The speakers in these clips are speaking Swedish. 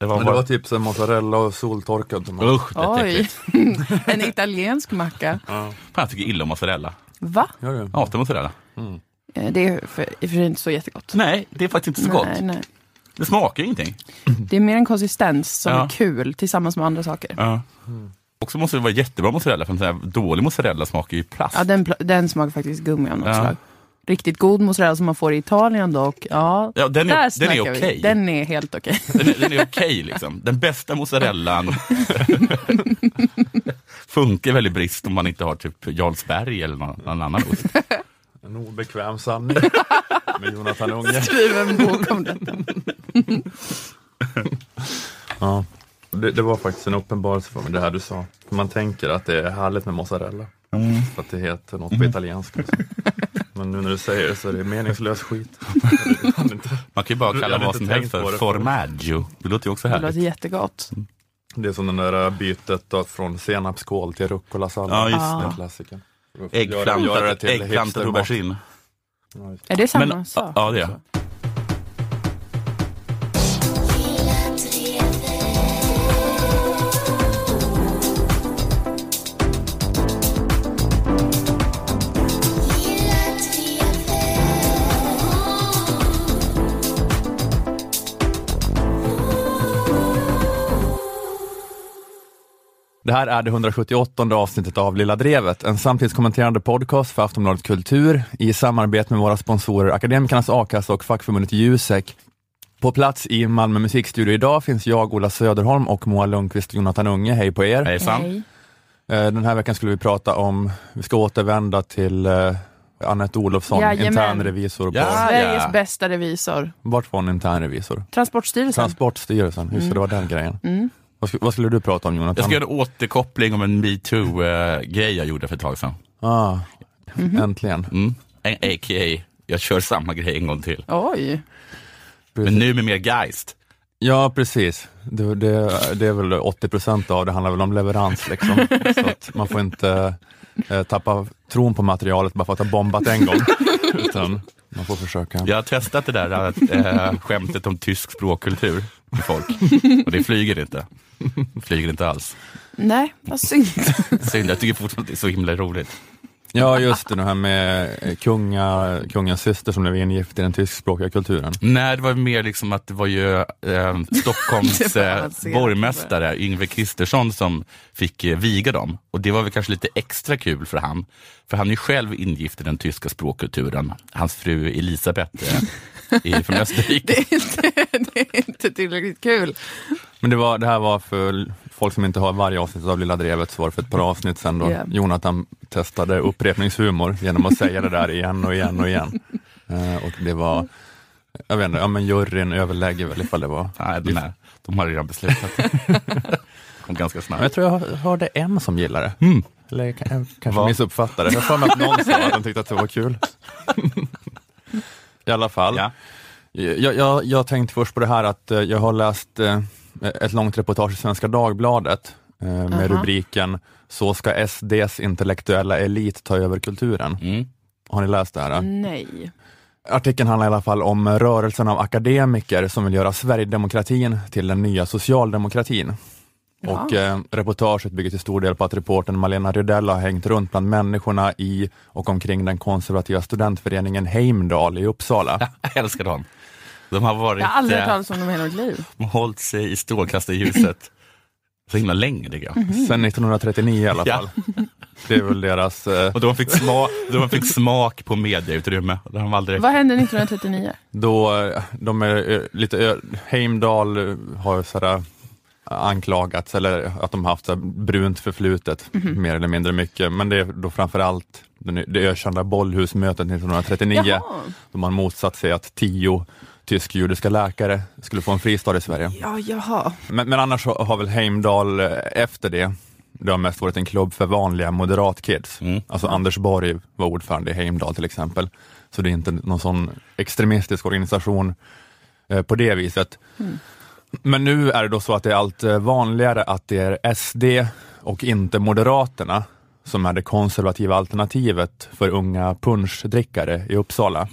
Det var, Men det var typ så mozzarella och soltorkad. tomat. Usch, det är Oj, äckligt. en italiensk macka. Fan, jag tycker illa om mozzarella. Va? Gör det? Jag hatar mozzarella. Eh, Det är för, i och för sig inte så jättegott. Nej, det är faktiskt inte så gott. Nej, nej. Det smakar ingenting. Det är mer en konsistens som Ja. är kul tillsammans med andra saker. Ja. Också måste det vara jättebra mozzarella, för en sån här dålig mozzarella smakar ju plast. Ja, den, pl- den smakar faktiskt gummi av något Ja. slag. Riktigt god mozzarella som man får i Italien dock. Ja, Ja, den är- den är okej. Den är helt okej. Den är, den är okej liksom. Den bästa mozzarellan funkar väl i brist om man inte har typ Jarlsberg eller någon, någon annan ost. En obekväm sanning med Jonathan Unge. Skriv en bok om detta. Ja. Det, det var faktiskt en uppenbarelse för mig det här du sa. Man tänker att det är härligt med mozzarella. För att det heter något på italienska. Men nu när du säger det så är det meningslös skit. Man kan ju bara kalla vad som helst för det formaggio. Det låter ju också Det härligt. låter jättegott. Det är som den där bytet då, från senapskål till rucola-sallad. Ja, just Det är det. klassikern. Det aubergine. Ja, Är det samma Men, sak? ja, det är det. Här är det 178 avsnittet av Lilla Drevet, en samtidskommenterande podcast för Aftonbladet Kultur i samarbete med våra sponsorer Akademikernas A-kassa och fackförbundet Jusek. På plats i Malmö musikstudio idag finns jag, Ola Söderholm och Moa Lundqvist och Jonathan Unge. Hej på er! Hejsan. Eh, Den här veckan skulle vi prata om, vi ska återvända till eh, Anette Olofsson, Jajamän. internrevisor på, Ja. Sveriges bästa revisor. vart var hon internrevisor? Transportstyrelsen. Transportstyrelsen, just det, det var den grejen. Mm. Vad, vad skulle du prata om Jag Jonathan? ska göra en återkoppling om en metoo-grej jag gjorde för ett tag sedan. Ah, Mhm. Äntligen. Mm. A.k.a. jag kör samma grej en gång till. Oj. Men nu med mer geist. Ja, precis. Det, det, det är väl 80 procent av det handlar väl om leverans. Liksom. Så att man får inte eh, tappa tron på materialet bara för att ha bombat en gång. Utan man får försöka. Jag har testat det där äh, skämtet om tysk språkkultur med folk. Och det flyger inte. Flyger inte alls. Nej, vad synd. Synd, jag tycker fortfarande det är så himla roligt. Ja, just det, det här med eh, kunga, kungens syster som blev ingift i den tyskspråkiga kulturen. Nej, det var mer liksom att det var ju eh, Stockholms eh, borgmästare Yngve Kristersson som fick eh, viga dem. Och det var väl kanske lite extra kul för han. För han är ju själv ingift i den tyska språkkulturen. Hans fru Elisabeth från Österrike. Det är, inte, det är inte tillräckligt kul. Men det, var, det här var för folk som inte har varje avsnitt av Lilla Drevet, så var det för ett par avsnitt sedan då Ja. Jonathan testade upprepningshumor genom att säga det där igen och igen och igen. Eh, och det var, jag vet inte, ja men juryn överlägger väl ifall det var Nej, de, här, de har redan beslutat. Kom ganska snabbt. Jag tror jag hörde en som gillar det. Mm. Eller jag, kan- jag kanske Vad? missuppfattade. Jag har för mig att någon sa att de tyckte att det var kul. I alla fall. Ja. Jag, jag, jag tänkte först på det här att eh, jag har läst eh, ett långt reportage i Svenska Dagbladet eh, med Aha. rubriken Så ska SDs intellektuella elit ta över kulturen. Mm. Har ni läst det här? Nej. Artikeln handlar i alla fall om rörelsen av akademiker som vill göra Sverigedemokratin till den nya socialdemokratin. Ja. Och eh, reportaget bygger till stor del på att reportern Malena Rydell har hängt runt bland människorna i och omkring den konservativa studentföreningen Heimdal i Uppsala. Jag älskar dem. De har varit, Jag har aldrig hört eh, talas om dem i hela mitt liv. de har hållit sig i strålkastarljuset så himla länge tycker jag. Sedan 1939 i alla Ja. fall. Det är väl deras... Eh, Och de fick, sma, de fick smak på medieutrymme. Det har de aldrig... Vad hände 1939? då, eh, de är eh, lite... Heimdal har sådär anklagats, eller att de har haft brunt förflutet, mer eller mindre mycket. Men det är då framförallt det ökända bollhusmötet 1939, Jaha. då man motsatt sig att tio tysk-judiska läkare skulle få en fristad i Sverige. Ja, jaha. Men, men annars har väl Heimdal eh, efter det, det har mest varit en klubb för vanliga moderatkids. Mm. Alltså Anders Borg var ordförande i Heimdal till exempel. Så det är inte någon sån extremistisk organisation eh, på det viset. Men nu är det då så att det är allt eh, vanligare att det är SD och inte Moderaterna som är det konservativa alternativet för unga punchdrickare i Uppsala.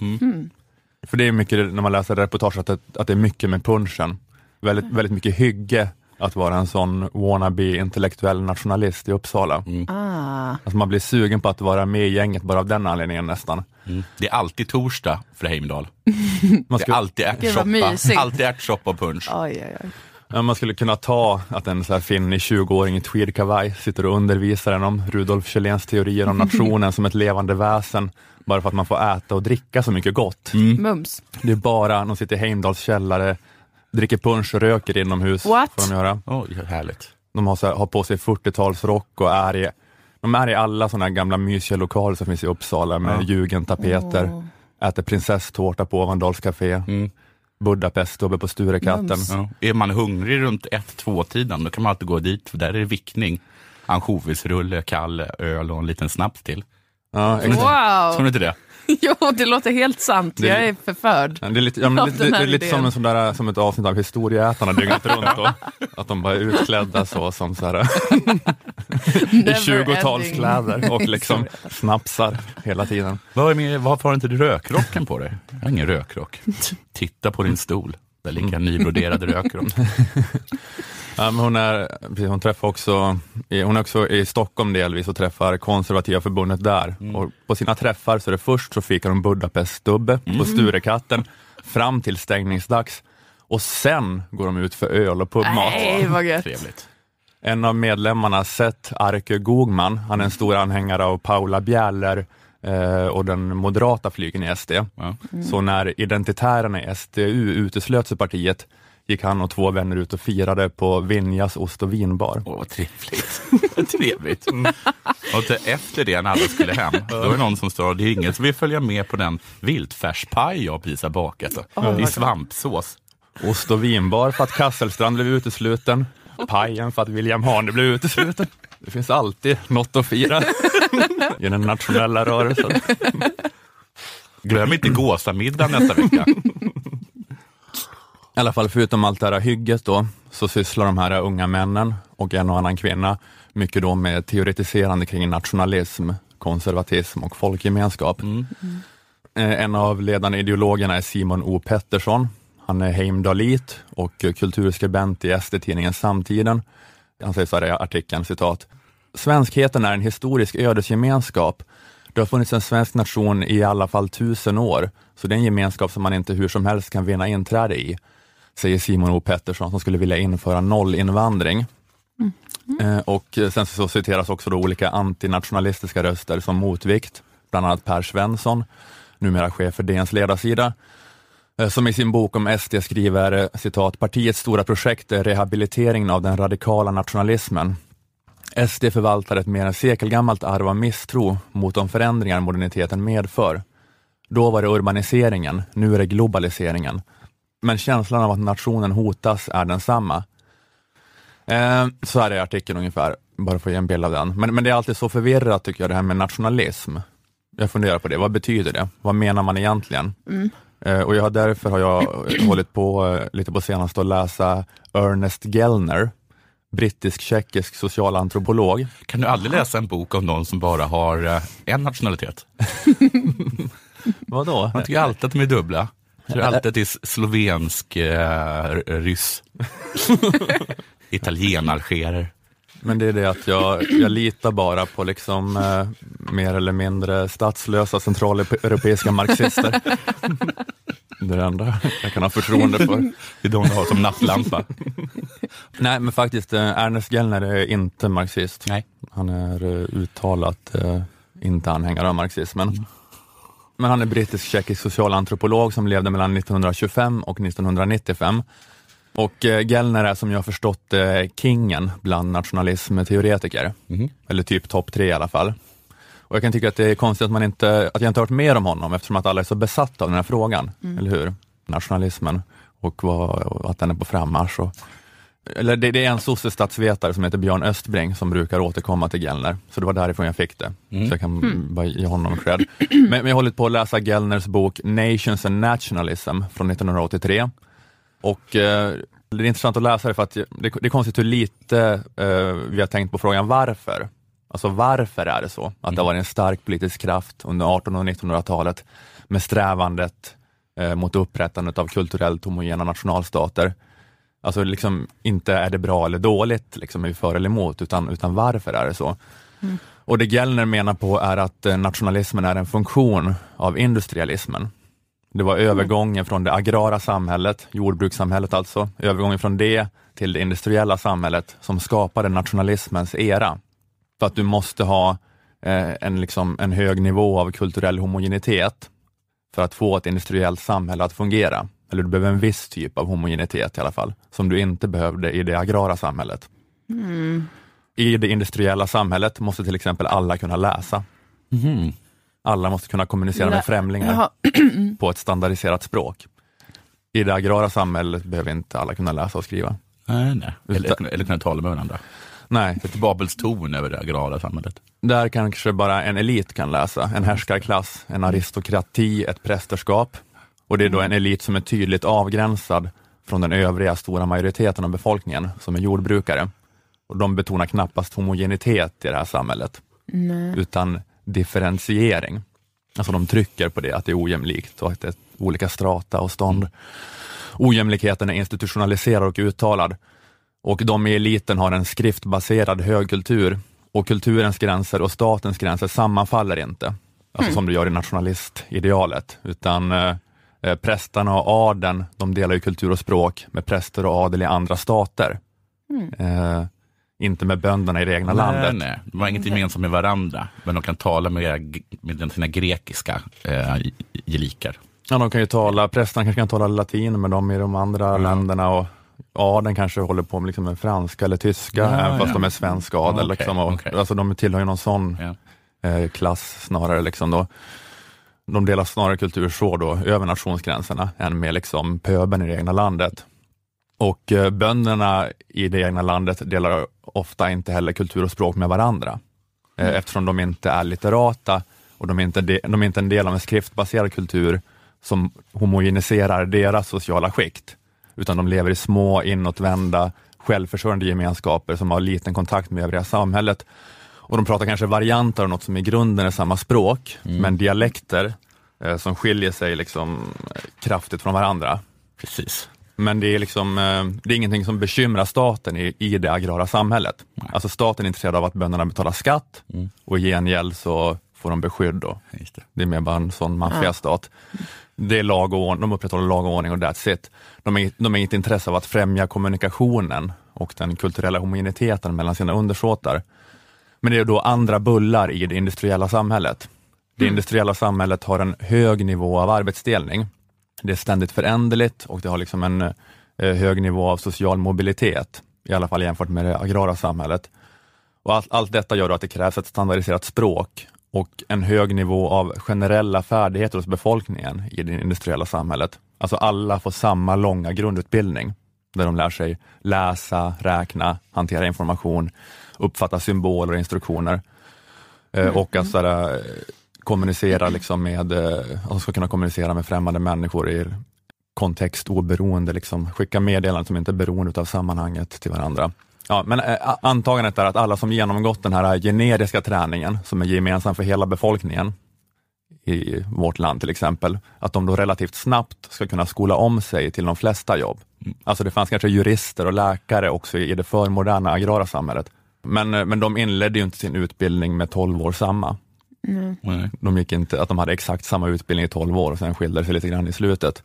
För det är mycket, när man läser reportage, att det, att det är mycket med punschen. väldigt, väldigt mycket hygge att vara en sån wannabe intellektuell nationalist i Uppsala. Ah. Alltså man blir sugen på att vara med i gänget bara av den anledningen nästan. Mm. Det är alltid torsdag för Heimdal. Man Det är skulle, alltid ärtsoppa. mysigt. Alltid ärtsoppa och punch. Oj, oj, oj. ja, man skulle kunna ta att en så här finnig 20-åring i tweedkavaj sitter och undervisar en om Rudolf Kjelléns teorier om nationen som ett levande väsen, bara för att man får äta och dricka så mycket gott. Mums. Det är bara, de sitter i Heimdals källare, dricker punsch och röker inomhus. What? Får de göra. Oj, härligt. De har, så här, har på sig 40-talsrock och är i, de är i alla sådana här gamla mysiga lokaler som finns i Uppsala med Ja. jugendtapeter, Åh. äter prinsesstårta på Ovandals café, Mm. Budapest uppe på Sturekatten. Ja. Är man hungrig runt ett två tiden då kan man alltid gå dit, för där är det vickning. Ansjovisrulle, kall öl och en liten snaps till. Ja. Tror ni inte det? Jo, det låter helt sant. Det- Jag är förförd. Det är lite, ja, men den det här är lite som, en sån där, som ett avsnitt av Historieätarna dygnet runt. Då. Att de bara är utklädda så som så här, i Never 20-talskläder och liksom snapsar hela tiden. Med, varför har inte du rökrocken på dig? Jag har ingen rökrock. Titta på din stol. Där ligger en nybroderad rökrock. Ja, men hon, är, hon, träffar också, hon är också i Stockholm delvis och träffar konservativa förbundet där. Och på sina träffar så är det först så fikar de Budapest-stubbe på Sturekatten fram till stängningsdags. Och sen går de ut för öl och pubmat. Nej, vad gött. Trevligt. En av medlemmarna, Seth Arke Gogman, han är en stor anhängare av Paula Bjäller och den moderata flygen i SD. Ja. Så när identitärerna i SDU uteslöts ur partiet gick han och två vänner ut och firade på Vinjas ost och vinbar. Åh, vad trevligt. Vad trevligt. Och till- efter det, när alla skulle hem, då är det någon som står det är ingen som vill följa med på den viltfärspaj jag precis har bakat. Det är svampsås. Ost och vinbar för att Kasselstrand blev utesluten. Pajen för att William Hane blev utesluten. Det finns alltid något att fira i den nationella rörelsen. Glöm inte gåsamiddag nästa vecka. I alla fall förutom allt det här hygget då, så sysslar de här unga männen och en och annan kvinna mycket då med teoretiserande kring nationalism, konservatism och folkgemenskap. Eh, En av ledande ideologerna är Simon O Pettersson. Han är heimdalit och kulturskribent i SD-tidningen Samtiden. Han säger så här i artikeln, citat. Svenskheten är en historisk ödesgemenskap. Det har funnits en svensk nation i alla fall tusen år, så det är en gemenskap som man inte hur som helst kan vinna inträde i, säger Simon O Pettersson som skulle vilja införa nollinvandring. Eh, och sen så citeras också då olika antinationalistiska röster som motvikt, bland annat Per Svensson, numera chef för DNs ledarsida, eh, som i sin bok om SD skriver eh, citat, partiets stora projekt är rehabiliteringen av den radikala nationalismen. SD förvaltar ett mer än sekelgammalt arv av misstro mot de förändringar moderniteten medför. Då var det urbaniseringen, nu är det globaliseringen. Men känslan av att nationen hotas är densamma. Eh, så är artikeln ungefär, bara för att ge en bild av den. Men, men det är alltid så förvirrat tycker jag, det här med nationalism. Jag funderar på det, vad betyder det? Vad menar man egentligen? Eh, och jag, därför har jag hållit på eh, lite på senaste att läsa Ernest Gellner, brittisk-tjeckisk socialantropolog. Kan du aldrig läsa en bok om någon som bara har eh, en nationalitet? Vadå? Man tycker alltid att de är dubbla. Jag tror alltid att det är slovensk, eh, ryss, italienalgerer. Men det är det att jag, jag litar bara på liksom eh, mer eller mindre statslösa centraleuropeiska marxister. Det är det enda jag kan ha förtroende för. Det är de du har som nattlampa. Nej, men faktiskt, eh, Ernest Gellner är inte marxist. Nej. Han är eh, uttalat eh, inte anhängare av marxismen. Men han är brittisk-tjeckisk socialantropolog som levde mellan 1925 och 1995. Och eh, Gellner är som jag har förstått eh, kingen bland nationalismteoretiker. Mhm. Eller typ topp tre i alla fall. Och jag kan tycka att det är konstigt att, man inte, att jag inte hört mer om honom eftersom att alla är så besatta av den här frågan, eller hur? Nationalismen och, vad, och att den är på frammarsch. Och, eller det, det är en sossestatsvetare som heter Björn Östbring som brukar återkomma till Gellner, så det var därifrån jag fick det. Så jag kan bara ge honom cred. Men, men jag har hållit på att läsa Gellners bok Nations and Nationalism från 1983. Och eh, det är intressant att läsa det för att det, det är konstigt hur lite eh, vi har tänkt på frågan varför. Alltså varför är det så? Att det har varit en stark politisk kraft under 1800 och 1900-talet med strävandet eh, mot upprättandet av kulturellt homogena nationalstater. Alltså liksom inte är det bra eller dåligt, liksom är vi för eller emot, utan, utan varför är det så? Och det Gellner menar på är att eh, nationalismen är en funktion av industrialismen. Det var övergången från det agrara samhället, jordbrukssamhället alltså, övergången från det till det industriella samhället som skapade nationalismens era. För att du måste ha eh, en, liksom, en hög nivå av kulturell homogenitet för att få ett industriellt samhälle att fungera. Eller du behöver en viss typ av homogenitet i alla fall, som du inte behövde i det agrara samhället. I det industriella samhället måste till exempel alla kunna läsa. Mhm. Alla måste kunna kommunicera med främlingar på ett standardiserat språk. I det agrara samhället behöver inte alla kunna läsa och skriva. Nej, nej. Eller, Utan- eller kunna tala med varandra. Nej, Ett Babels torn över det agrara samhället. där kanske bara en elit kan läsa, en härskarklass, en aristokrati, ett prästerskap. Och det är då en elit som är tydligt avgränsad från den övriga stora majoriteten av befolkningen som är jordbrukare. Och de betonar knappast homogenitet i det här samhället, utan differentiering. Alltså de trycker på det, att det är ojämlikt och att det är olika strata och stånd. Ojämlikheten är institutionaliserad och uttalad och de i eliten har en skriftbaserad högkultur och kulturens gränser och statens gränser sammanfaller inte, alltså som det gör i nationalistidealet, utan eh, eh, prästarna och adeln, de delar ju kultur och språk med präster och adel i andra stater. Eh, inte med bönderna i det egna landet. Nej, nej. De har inget gemensamt med varandra, men de kan tala med, med sina grekiska eh, gelikar. Ja, de kan ju tala, prästerna kanske kan tala latin med dem i de andra länderna och adeln kanske håller på med, liksom med franska eller tyska, Ja, även fast ja. de är svensk adel. Okej, liksom, och, okej. alltså, de tillhör ju någon sån Ja. eh, klass snarare. Liksom då. De delar snarare kultur så då, över nationsgränserna, än med liksom pöbeln i det egna landet. Och eh, bönderna i det egna landet delar ofta inte heller kultur och språk med varandra, eh, eftersom de inte är litterata och de är, inte de, de är inte en del av en skriftbaserad kultur som homogeniserar deras sociala skikt, utan de lever i små, inåtvända, självförsörjande gemenskaper som har liten kontakt med övriga samhället. Och de pratar kanske varianter av något som i grunden är samma språk, men dialekter eh, som skiljer sig liksom kraftigt från varandra. Precis. Men det är, liksom, eh, det är ingenting som bekymrar staten i, i det agrara samhället. Alltså staten är intresserad av att bönderna betalar skatt och i gengäld så får de beskydd. Då. Just det. Det är mer bara en sån maffiastat. Det är lag och ordning, de upprätthåller lag och ordning och that's it. De är, de är inte intresse av att främja kommunikationen och den kulturella homogeniteten mellan sina undersåtar. Men det är då andra bullar i det industriella samhället. Det industriella samhället har en hög nivå av arbetsdelning. Det är ständigt föränderligt och det har liksom en eh, hög nivå av social mobilitet, i alla fall jämfört med det agrara samhället. Och allt, allt detta gör att det krävs ett standardiserat språk och en hög nivå av generella färdigheter hos befolkningen i det industriella samhället. Alltså alla får samma långa grundutbildning där de lär sig läsa, räkna, hantera information, uppfatta symboler och instruktioner. Eh, och att sådär, eh, kommunicera liksom med, eh, att de ska kunna kommunicera med främmande människor i kontextoberoende, liksom, skicka meddelanden som inte är beroende av sammanhanget till varandra. Ja, men eh, antagandet är att alla som genomgått den här eh, generiska träningen, som är gemensam för hela befolkningen, i vårt land till exempel, att de då relativt snabbt ska kunna skola om sig till de flesta jobb. Alltså det fanns kanske jurister och läkare också i det förmoderna agrara samhället. Men, men de inledde ju inte sin utbildning med 12 år samma. Nej. De gick inte, att de hade exakt samma utbildning i 12 år och sen skilde det sig lite grann i slutet.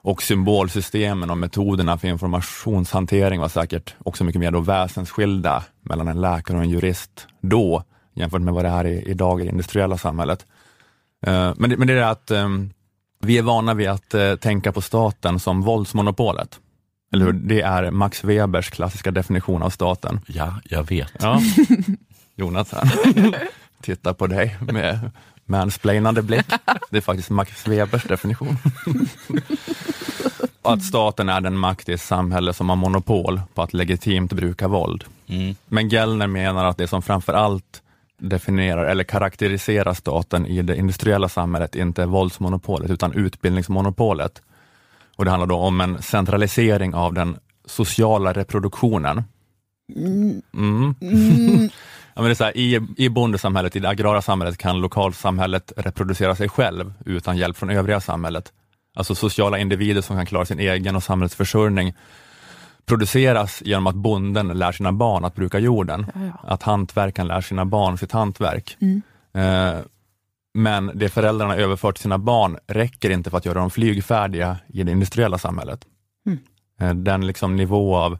Och symbolsystemen och metoderna för informationshantering var säkert också mycket mer då väsensskilda mellan en läkare och en jurist då, jämfört med vad det är i, idag i det industriella samhället. Eh, men, det, men det är det att eh, vi är vana vid att eh, tänka på staten som våldsmonopolet. Eller hur? Det är Max Webers klassiska definition av staten. Ja, jag vet. Ja. Jonas här. Tittar på dig med mansplainande blick. Det är faktiskt Max Webers definition. att staten är den makt i ett samhälle som har monopol på att legitimt bruka våld. Mm. Men Gellner menar att det som framför allt definierar eller karaktäriserar staten i det industriella samhället inte är våldsmonopolet utan utbildningsmonopolet. Och Det handlar då om en centralisering av den sociala reproduktionen. Mm. Ja, men det är så här, i, I bondesamhället, i det agrara samhället kan lokalsamhället reproducera sig själv utan hjälp från övriga samhället. Alltså sociala individer som kan klara sin egen och samhällets försörjning produceras genom att bonden lär sina barn att bruka jorden. Ja, ja. Att hantverkaren lär sina barn sitt hantverk. Mm. Eh, men det föräldrarna överför till sina barn räcker inte för att göra dem flygfärdiga i det industriella samhället. Mm. Eh, den liksom nivå av,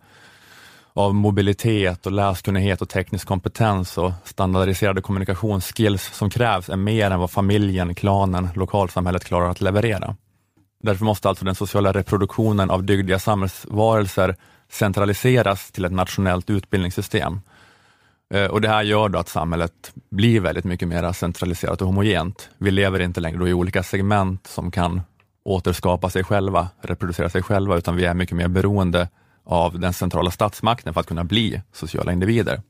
av mobilitet och läskunnighet och teknisk kompetens och standardiserade kommunikationsskills som krävs är mer än vad familjen, klanen, lokalsamhället klarar att leverera. Därför måste alltså den sociala reproduktionen av dygdiga samhällsvarelser centraliseras till ett nationellt utbildningssystem. Eh, och Det här gör då att samhället blir väldigt mycket mer centraliserat och homogent. Vi lever inte längre då i olika segment som kan återskapa sig själva, reproducera sig själva, utan vi är mycket mer beroende av den centrala statsmakten för att kunna bli sociala individer.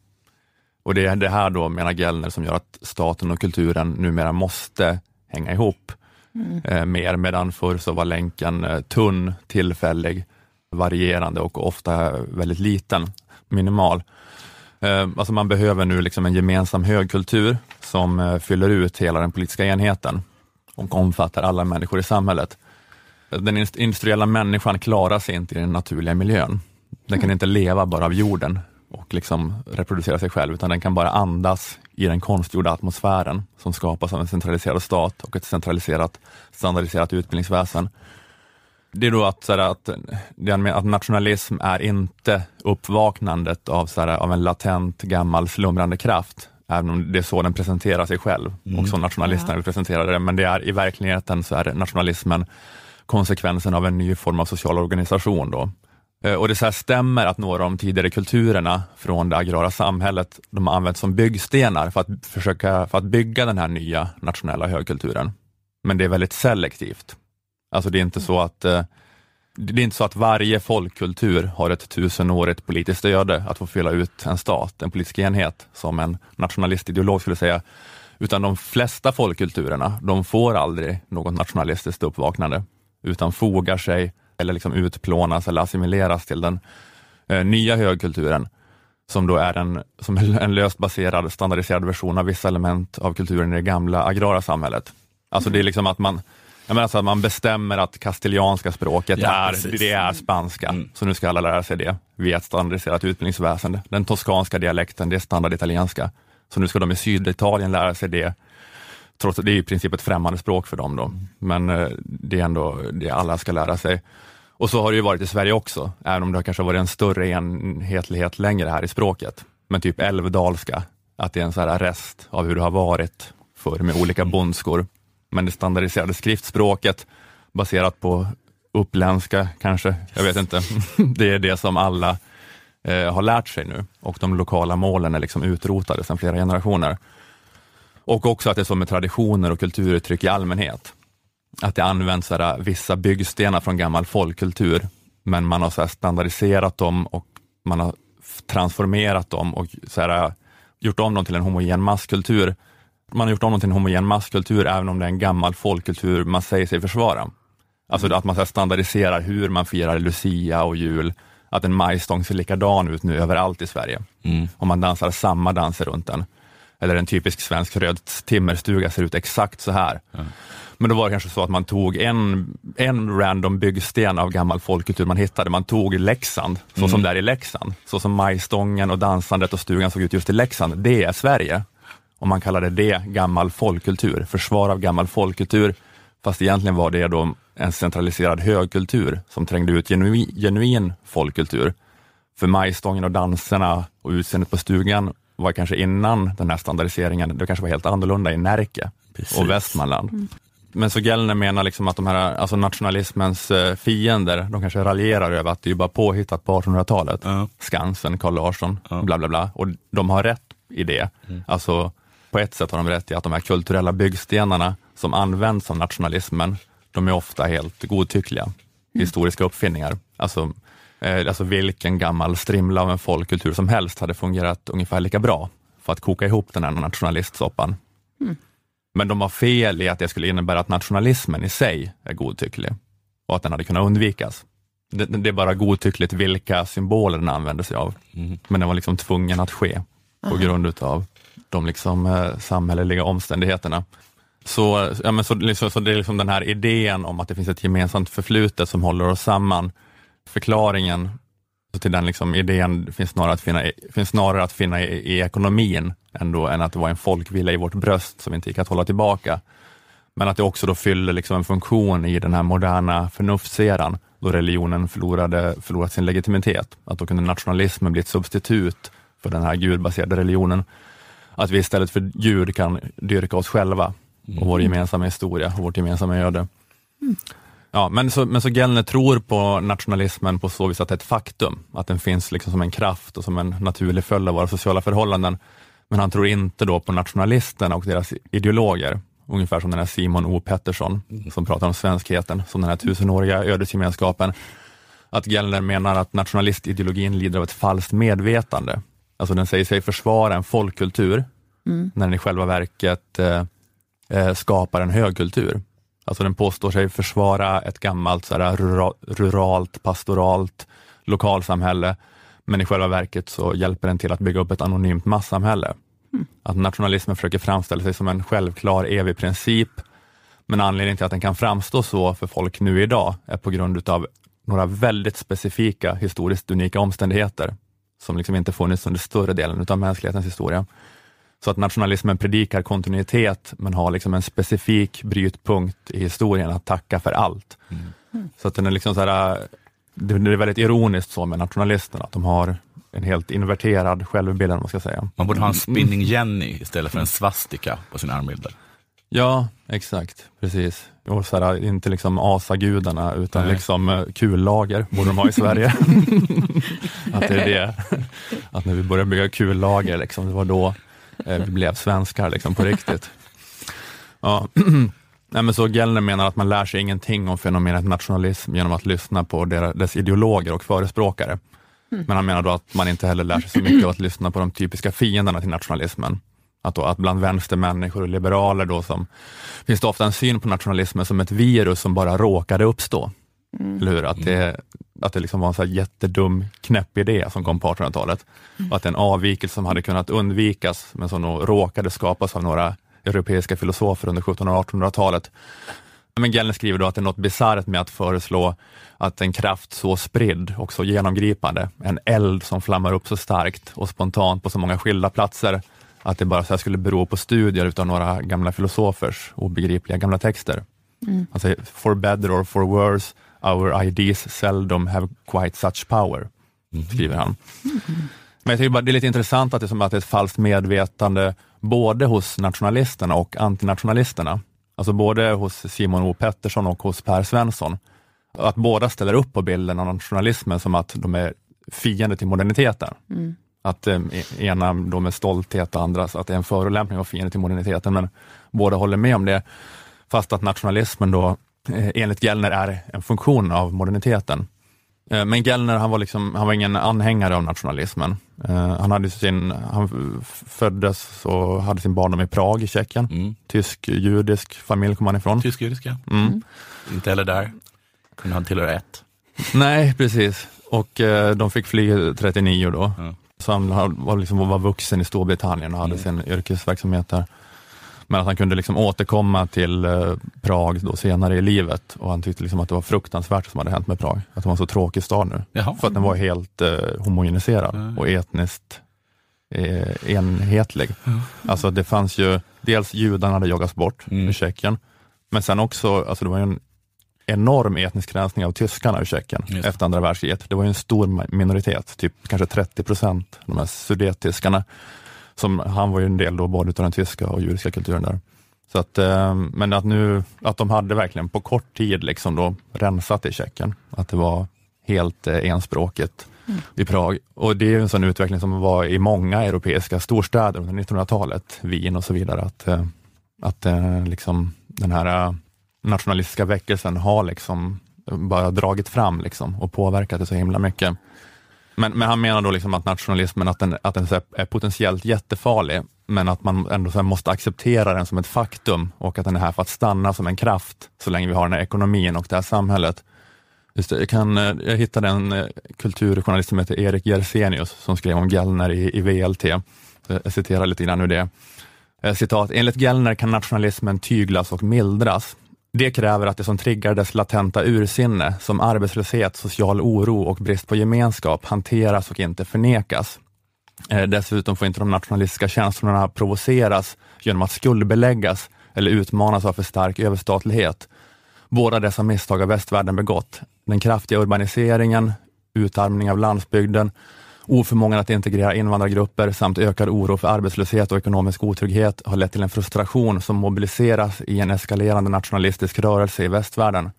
Och det är det här då, menar Gellner, som gör att staten och kulturen numera måste hänga ihop eh, mer, medan förr så var länken eh, tunn, tillfällig, varierande och ofta väldigt liten, minimal. Eh, alltså man behöver nu liksom en gemensam högkultur som fyller ut hela den politiska enheten och omfattar alla människor i samhället. Den industriella människan klarar sig inte i den naturliga miljön. Den kan inte leva bara av jorden och liksom reproducera sig själv, utan den kan bara andas i den konstgjorda atmosfären som skapas av en centraliserad stat och ett centraliserat, standardiserat utbildningsväsen. Det är då att, så här, att, att nationalism är inte uppvaknandet av, så här, av en latent gammal slumrande kraft, även om det är så den presenterar sig själv och som nationalisterna vill presentera det. Men det är i verkligheten så är nationalismen konsekvensen av en ny form av social organisation. Då. Eh, Och det så här stämmer att några av de tidigare kulturerna från det agrara samhället, de har använts som byggstenar för att försöka för att bygga den här nya nationella högkulturen. Men det är väldigt selektivt. Alltså det är inte så att eh, det är inte så att varje folkkultur har ett tusenårigt politiskt öde att få fylla ut en stat, en politisk enhet, som en nationalistideolog skulle säga. Utan de flesta folkkulturerna, de får aldrig något nationalistiskt uppvaknande, utan fogar sig eller liksom utplånas eller assimileras till den eh, nya högkulturen, som då är en, som en löst baserad, standardiserad version av vissa element av kulturen i det gamla agrara samhället. Alltså det är liksom att man jag menar alltså att man bestämmer att kastilianska språket Ja, är, precis. det är spanska, Mm. så nu ska alla lära sig det via ett standardiserat utbildningsväsende. Den toskanska dialekten, det är standarditalienska, så nu ska de i Syditalien lära sig det, trots att det är i princip ett främmande språk för dem. Då. Men eh, det är ändå det alla ska lära sig. Och så har det ju varit i Sverige också, även om det har kanske varit en större enhetlighet längre här i språket. Men typ älvdalska, att det är en så här rest av hur det har varit förr med olika bondskor. Men det standardiserade skriftspråket baserat på uppländska kanske, jag vet inte. Det är det som alla eh, har lärt sig nu och de lokala målen är liksom utrotade sedan flera generationer. Och också att det är så med traditioner och kulturuttryck i allmänhet. Att det används så här, vissa byggstenar från gammal folkkultur, men man har så här, standardiserat dem och man har transformerat dem och så här, gjort om dem till en homogen masskultur. Man har gjort om dem till en homogen masskultur även om det är en gammal folkkultur man säger sig försvara. Alltså att man så standardiserar hur man firar Lucia och jul, att en majstång ser likadan ut nu överallt i Sverige. Mm. Om man dansar samma danser runt den. Eller en typisk svensk röd timmerstuga ser ut exakt så här. Men då var det kanske så att man tog en, en random byggsten av gammal folkkultur man hittade. Man tog Leksand, så som det är i Leksand. Så som majstången och dansandet och stugan såg ut just i Leksand. Det är Sverige. Och man kallade det gammal folkkultur, försvar av gammal folkkultur. Fast egentligen var det då en centraliserad högkultur som trängde ut genuin, genuin folkkultur. För majstången och danserna och utseendet på stugan var kanske innan den här standardiseringen, det kanske var helt annorlunda i Närke Precis. och Västmanland. Men så Gellner menar liksom att de här alltså nationalismens eh, fiender, de kanske raljerar över att det är bara påhittat på 1800-talet. Ja. Skansen, Carl Larsson, Ja. bla bla bla. Och de har rätt i det. Alltså, på ett sätt har de rätt i att de här kulturella byggstenarna som används av nationalismen, de är ofta helt godtyckliga historiska uppfinningar. Alltså, eh, alltså vilken gammal strimla av en folkkultur som helst hade fungerat ungefär lika bra för att koka ihop den här nationalistsoppan. Men de har fel i att det skulle innebära att nationalismen i sig är godtycklig och att den hade kunnat undvikas. Det, det är bara godtyckligt vilka symboler den använder sig av. Men den var liksom tvungen att ske på grund utav de liksom, eh, samhälleliga omständigheterna. Så, ja, men så, liksom, så det är liksom den här idén om att det finns ett gemensamt förflutet som håller oss samman. Förklaringen Till den liksom idén finns snarare att finna, finns snarare att finna i, i ekonomin ändå, än att det var en folkvilja i vårt bröst som inte gick att hålla tillbaka. Men att det också då fyller liksom en funktion i den här moderna förnuftseran, då religionen förlorade, förlorat sin legitimitet. Att då kunde nationalismen bli ett substitut för den här gudbaserade religionen. Att vi istället för Gud kan dyrka oss själva och vår gemensamma historia och vårt gemensamma öde. Ja, men så, men så Gellner tror på nationalismen på så vis att det är ett faktum, att den finns liksom som en kraft och som en naturlig följd av våra sociala förhållanden. Men han tror inte då på nationalisterna och deras ideologer, ungefär som den här Simon O Pettersson som pratar om svenskheten, som den här tusenåriga ödesgemenskapen. Att Gellner menar att nationalistideologin lider av ett falskt medvetande. Alltså den säger sig försvara en folkkultur, när den i själva verket eh, eh, skapar en högkultur. Alltså den påstår sig försvara ett gammalt så här, rura, ruralt, pastoralt lokalsamhälle, men i själva verket så hjälper den till att bygga upp ett anonymt massamhälle. Att nationalismen försöker framställa sig som en självklar evig princip, men anledningen till att den kan framstå så för folk nu idag är på grund av några väldigt specifika historiskt unika omständigheter som liksom inte funnits under större delen av mänsklighetens historia. Så att nationalismen predikar kontinuitet, men har liksom en specifik brytpunkt i historien att tacka för allt. Så att den är liksom så här, det är väldigt ironiskt så med nationalisterna, att de har en helt inverterad självbild, man ska säga. Man borde ha en spinning Jenny istället för en svastika på sin armbilder. Ja, exakt, precis. Och så här, inte liksom asagudarna, utan Nej. liksom eh, kullager borde de ha i Sverige. att det är det. Att när vi började bygga kullager, liksom, det var då vi blev svenskar liksom, på riktigt. Ja. Nej, men så Gellner menar att man lär sig ingenting om fenomenet nationalism genom att lyssna på deras, dess ideologer och förespråkare. Men han menar då att man inte heller lär sig så mycket av att lyssna på de typiska fienderna till nationalismen. Att, då, att bland vänstermänniskor och liberaler då som, finns det ofta en syn på nationalismen som ett virus som bara råkade uppstå. Eller hur? Att det, att det liksom var en så jättedum knäpp idé som kom på 1800-talet. Och att en avvikelse som hade kunnat undvikas, men som nog råkade skapas av några europeiska filosofer under 1700 och 1800-talet. Men Gellner skriver då att det är något bisarrt med att föreslå att en kraft så spridd och så genomgripande, en eld som flammar upp så starkt och spontant på så många skilda platser, att det bara så skulle bero på studier utav några gamla filosofers obegripliga gamla texter. Han säger, for better or for worse, our ideas seldom have quite such power, skriver han. Men jag tycker bara det är lite intressant att det är som att det är ett falskt medvetande både hos nationalisterna och antinationalisterna. Alltså både hos Simon O Pettersson och hos Per Svensson. Att båda ställer upp på bilden av nationalismen som att de är fiender till moderniteten. Att eh, ena då med stolthet och andra att det är en förolämpning av fiender till moderniteten, men båda håller med om det. Fast att nationalismen då enligt Gellner är en funktion av moderniteten. Eh, Men Gellner han var, liksom, han var ingen anhängare av nationalismen. Eh, Han, hade sin, han föddes och hade sin barndom i Prag i Tjeckien. Mm. Tysk-judisk familj kom han ifrån. Tysk-judiska. Mm. Inte heller där. Kunde han tillhöra ett. Nej, precis. Och eh, de fick fly 39 då. Ja. Så han var, liksom, var vuxen i Storbritannien och hade sin yrkesverksamhet där. Men att han kunde liksom återkomma till eh, Prag då senare i livet och han tyckte liksom att det var fruktansvärt som hade hänt med Prag. Att det var en så tråkig stad nu. Jaha. För att den var helt eh, homogeniserad och etniskt eh, enhetlig. Alltså det fanns ju, dels judarna hade jagats bort Mm. i Tjeckien, men sen också, alltså det var en enorm etnisk rensning av tyskarna i Tjeckien efter andra världskriget. Det var ju en stor minoritet, typ kanske 30 procent, de här sudettyskarna. Som, han var ju en del då både av den tyska och judiska kulturen där. Så att, eh, men att nu, att de hade verkligen på kort tid liksom då rensat i Tjeckien. Att det var helt eh, enspråkigt enspråkigt i Prag. Och det är en sån utveckling som var i många europeiska storstäder under 1900-talet, Wien och så vidare. Att, eh, att liksom den här nationalistiska väckelsen har liksom bara dragit fram liksom och påverkat det så himla mycket. Men, men han menar då liksom att nationalismen att den, att den är potentiellt jättefarlig, men att man ändå så måste acceptera den som ett faktum och att den är här för att stanna som en kraft så länge vi har den här ekonomin och det här samhället. Just det, jag, kan, eh, jag hittade en eh, kulturjournalist som heter Erik Jersenius som skrev om Gellner i, i VLT. Jag citerar lite grann ur det. Eh, citat, enligt Gellner kan nationalismen tyglas och mildras. Det kräver att det som triggar dess latenta ursinne, som arbetslöshet, social oro och brist på gemenskap, hanteras och inte förnekas. Eh, dessutom får inte de nationalistiska känslorna provoceras genom att skuldbeläggas eller utmanas av för stark överstatlighet. Båda dessa misstag har västvärlden begått. Den kraftiga urbaniseringen, utarmning av landsbygden, oförmågan att integrera invandrargrupper samt ökad oro för arbetslöshet och ekonomisk otrygghet har lett till en frustration som mobiliseras i en eskalerande nationalistisk rörelse i västvärlden.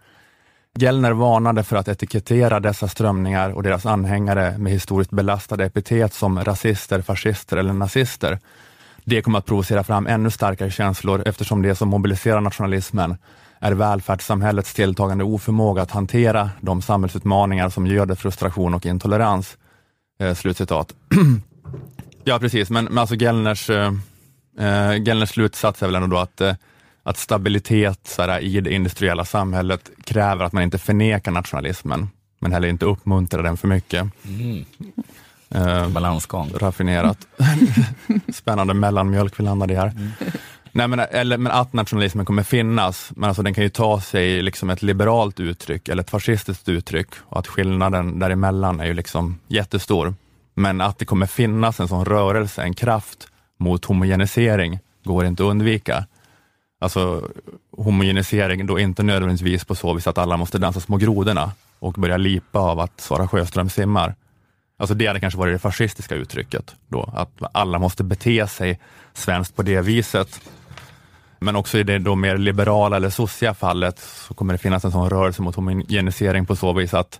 Gellner varnade för att etikettera dessa strömningar och deras anhängare med historiskt belastade epitet som rasister, fascister eller nazister. Det kommer att provocera fram ännu starkare känslor eftersom det som mobiliserar nationalismen är välfärdssamhällets tilltagande oförmåga att hantera de samhällsutmaningar som göder frustration och intolerans. Eh, slutcitat. ja, precis, men, men alltså Gellners, eh, eh, Gellners slutsats är väl ändå då att, eh, att stabilitet såhär, i det industriella samhället kräver att man inte förnekar nationalismen, men heller inte uppmuntrar den för mycket. Mm. Eh, Balansgång. raffinerat. Spännande mellanmjölk vi landade i här. Mm. Nej, men, eller, men att nationalismen kommer finnas, men alltså den kan ju ta sig liksom ett liberalt uttryck eller ett fascistiskt uttryck och att skillnaden däremellan är ju liksom jättestor. Men att det kommer finnas en sån rörelse, en kraft mot homogenisering går inte att undvika. Alltså homogenisering då inte nödvändigtvis på så vis att alla måste dansa små grodorna och börja lipa av att Sara Sjöström simmar. Alltså det hade kanske varit det fascistiska uttrycket då, att alla måste bete sig svenskt på det viset. Men också i det då mer liberala eller socia fallet så kommer det finnas en sån rörelse mot homogenisering på så vis att,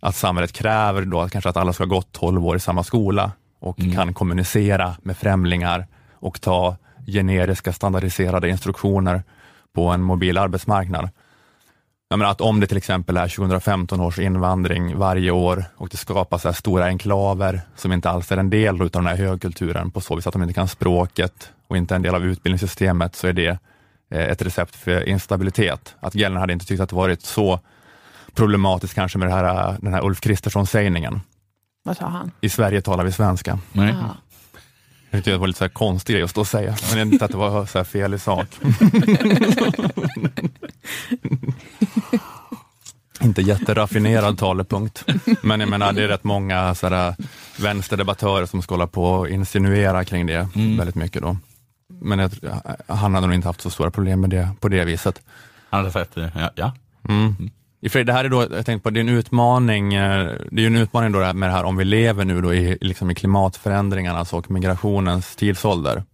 att samhället kräver då att kanske att alla ska ha gått 12 år i samma skola och Mm. kan kommunicera med främlingar och ta generiska standardiserade instruktioner på en mobil arbetsmarknad. Jag menar att om det till exempel är 2015 års invandring varje år och det skapas så här stora enklaver som inte alls är en del av den här högkulturen på så vis att de inte kan språket och inte är en del av utbildningssystemet så är det eh, ett recept för instabilitet. Att Gellner hade inte tyckt att det varit så problematiskt kanske med det här, den här Ulf Kristersson-sägningen. Vad sa han? I Sverige talar vi svenska. Nej. Ja. Jag tyckte det var lite så här konstig grej att säga, men inte att det var så här fel i sak. inte jätteraffinerad talepunkt, men jag menar det är rätt många så här, vänsterdebattörer som ska hålla på och insinuera kring det Mm. väldigt mycket då. Men jag, han hade nog inte haft så stora problem med det på det viset. Han hade sagt, eh, ja, ja. Mm. Sig, det här är då, jag tänkte på, det är en utmaning, eh, det är en utmaning då med det här om vi lever nu då i, liksom i klimatförändringarnas och migrationens tidsålder.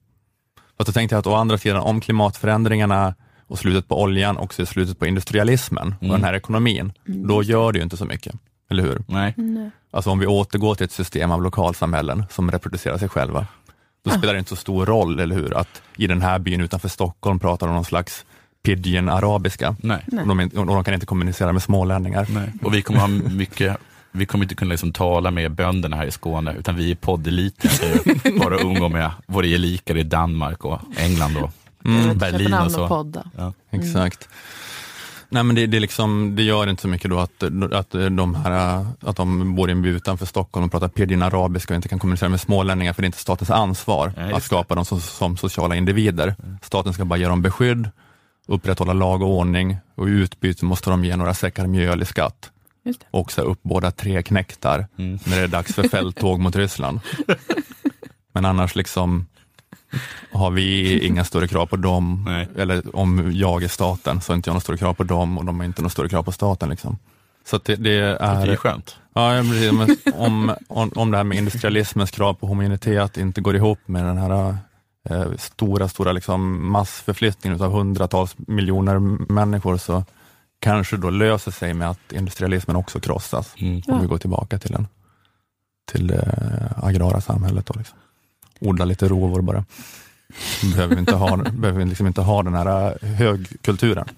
Fast då tänkte jag att å andra sidan, om klimatförändringarna och slutet på oljan också är slutet på industrialismen och Mm. den här ekonomin, då gör det ju inte så mycket, eller hur? Nej. Nej. Alltså om vi återgår till ett system av lokalsamhällen som reproducerar sig själva, då spelar det inte så stor roll, eller hur? Att i den här byn utanför Stockholm pratar de någon slags pidgin-arabiska. Nej. Nej. Och de, och de kan inte kommunicera med smålänningar. Nej. Och vi kommer ha mycket vi kommer inte kunna liksom tala med bönderna här i Skåne, utan vi är poddeliten bara umgå med våra gelikar i Danmark och England och Mm, Berlin och så. podda. Ja. exakt. Nej men det, det, är liksom, det gör inte så mycket då att, att, de här, att de bor i en by utanför Stockholm och pratar pidgin arabiska och inte kan kommunicera med smålänningar för det är inte statens ansvar Nej, att skapa dem som, som sociala individer. Staten ska bara ge dem beskydd, upprätthålla lag och ordning och i utbyte måste de ge några säckar mjöl i skatt. Och så här uppbåda tre knektar Mm. när det är dags för fälttåg mot Ryssland. Men annars liksom har vi inga större krav på dem, Nej. eller om jag är staten så har inte jag några större krav på dem och de har inte några större krav på staten. Liksom. Så det, det Det är är, skönt. ja, precis. Men om, om, om det här med industrialismens krav på homogenitet inte går ihop med den här eh, stora, stora liksom massförflyttningen av hundratals miljoner människor så kanske då löser sig med att industrialismen också krossas. Mm. Om vi går tillbaka till, en, till det agrara samhället. Då liksom. Odla lite rovor bara. Behöver vi inte ha, behöver vi liksom inte ha den här eh, högkulturen.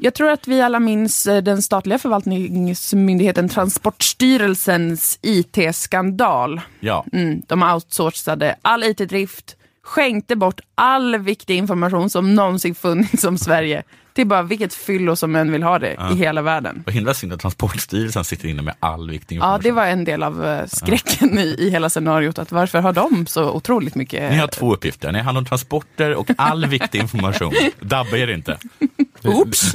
Jag tror att vi alla minns eh, den statliga förvaltningsmyndigheten Transportstyrelsens IT-skandal. Ja, Mm, de outsourcade all IT-drift, skänkte bort all viktig information som någonsin funnits om Sverige till bara vilket fyllo som än vill ha det i hela världen. Vad himla synd att Transportstyrelsen sitter inne med all viktig information. Ja, det var en del av eh, skräcken i, i hela scenariot. Att varför har de så otroligt mycket... Ni har två uppgifter, ni har hand om transporter och all viktig information. Dabba er inte. Oops!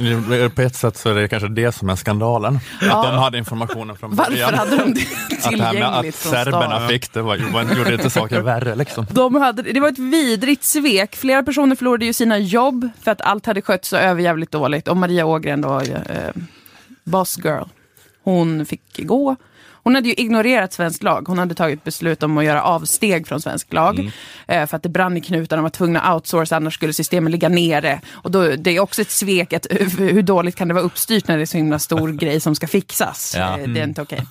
På ett sätt så är det kanske det som är skandalen. Att de hade informationen från Varför början. hade de det Att det här med att tillgängligt från serberna start? fick det var, var, gjorde inte saken värre. Liksom. De hade, det var ett vidrigt svek. Flera personer förlorade ju sina jobb för att allt hade skötts så överjävligt jävligt dåligt. Och Maria Ågren då, eh, boss girl, hon fick gå. Hon hade ju ignorerat svensk lag. Hon hade tagit beslut om att göra avsteg från svensk lag. Eh, för att det brann i knutarna, de var tvungna att outsourca, annars skulle systemen ligga nere. Och då, det är också ett svek, att, hur dåligt kan det vara uppstyrt när det är så himla stor grej som ska fixas? Ja. Eh, Det är inte okej.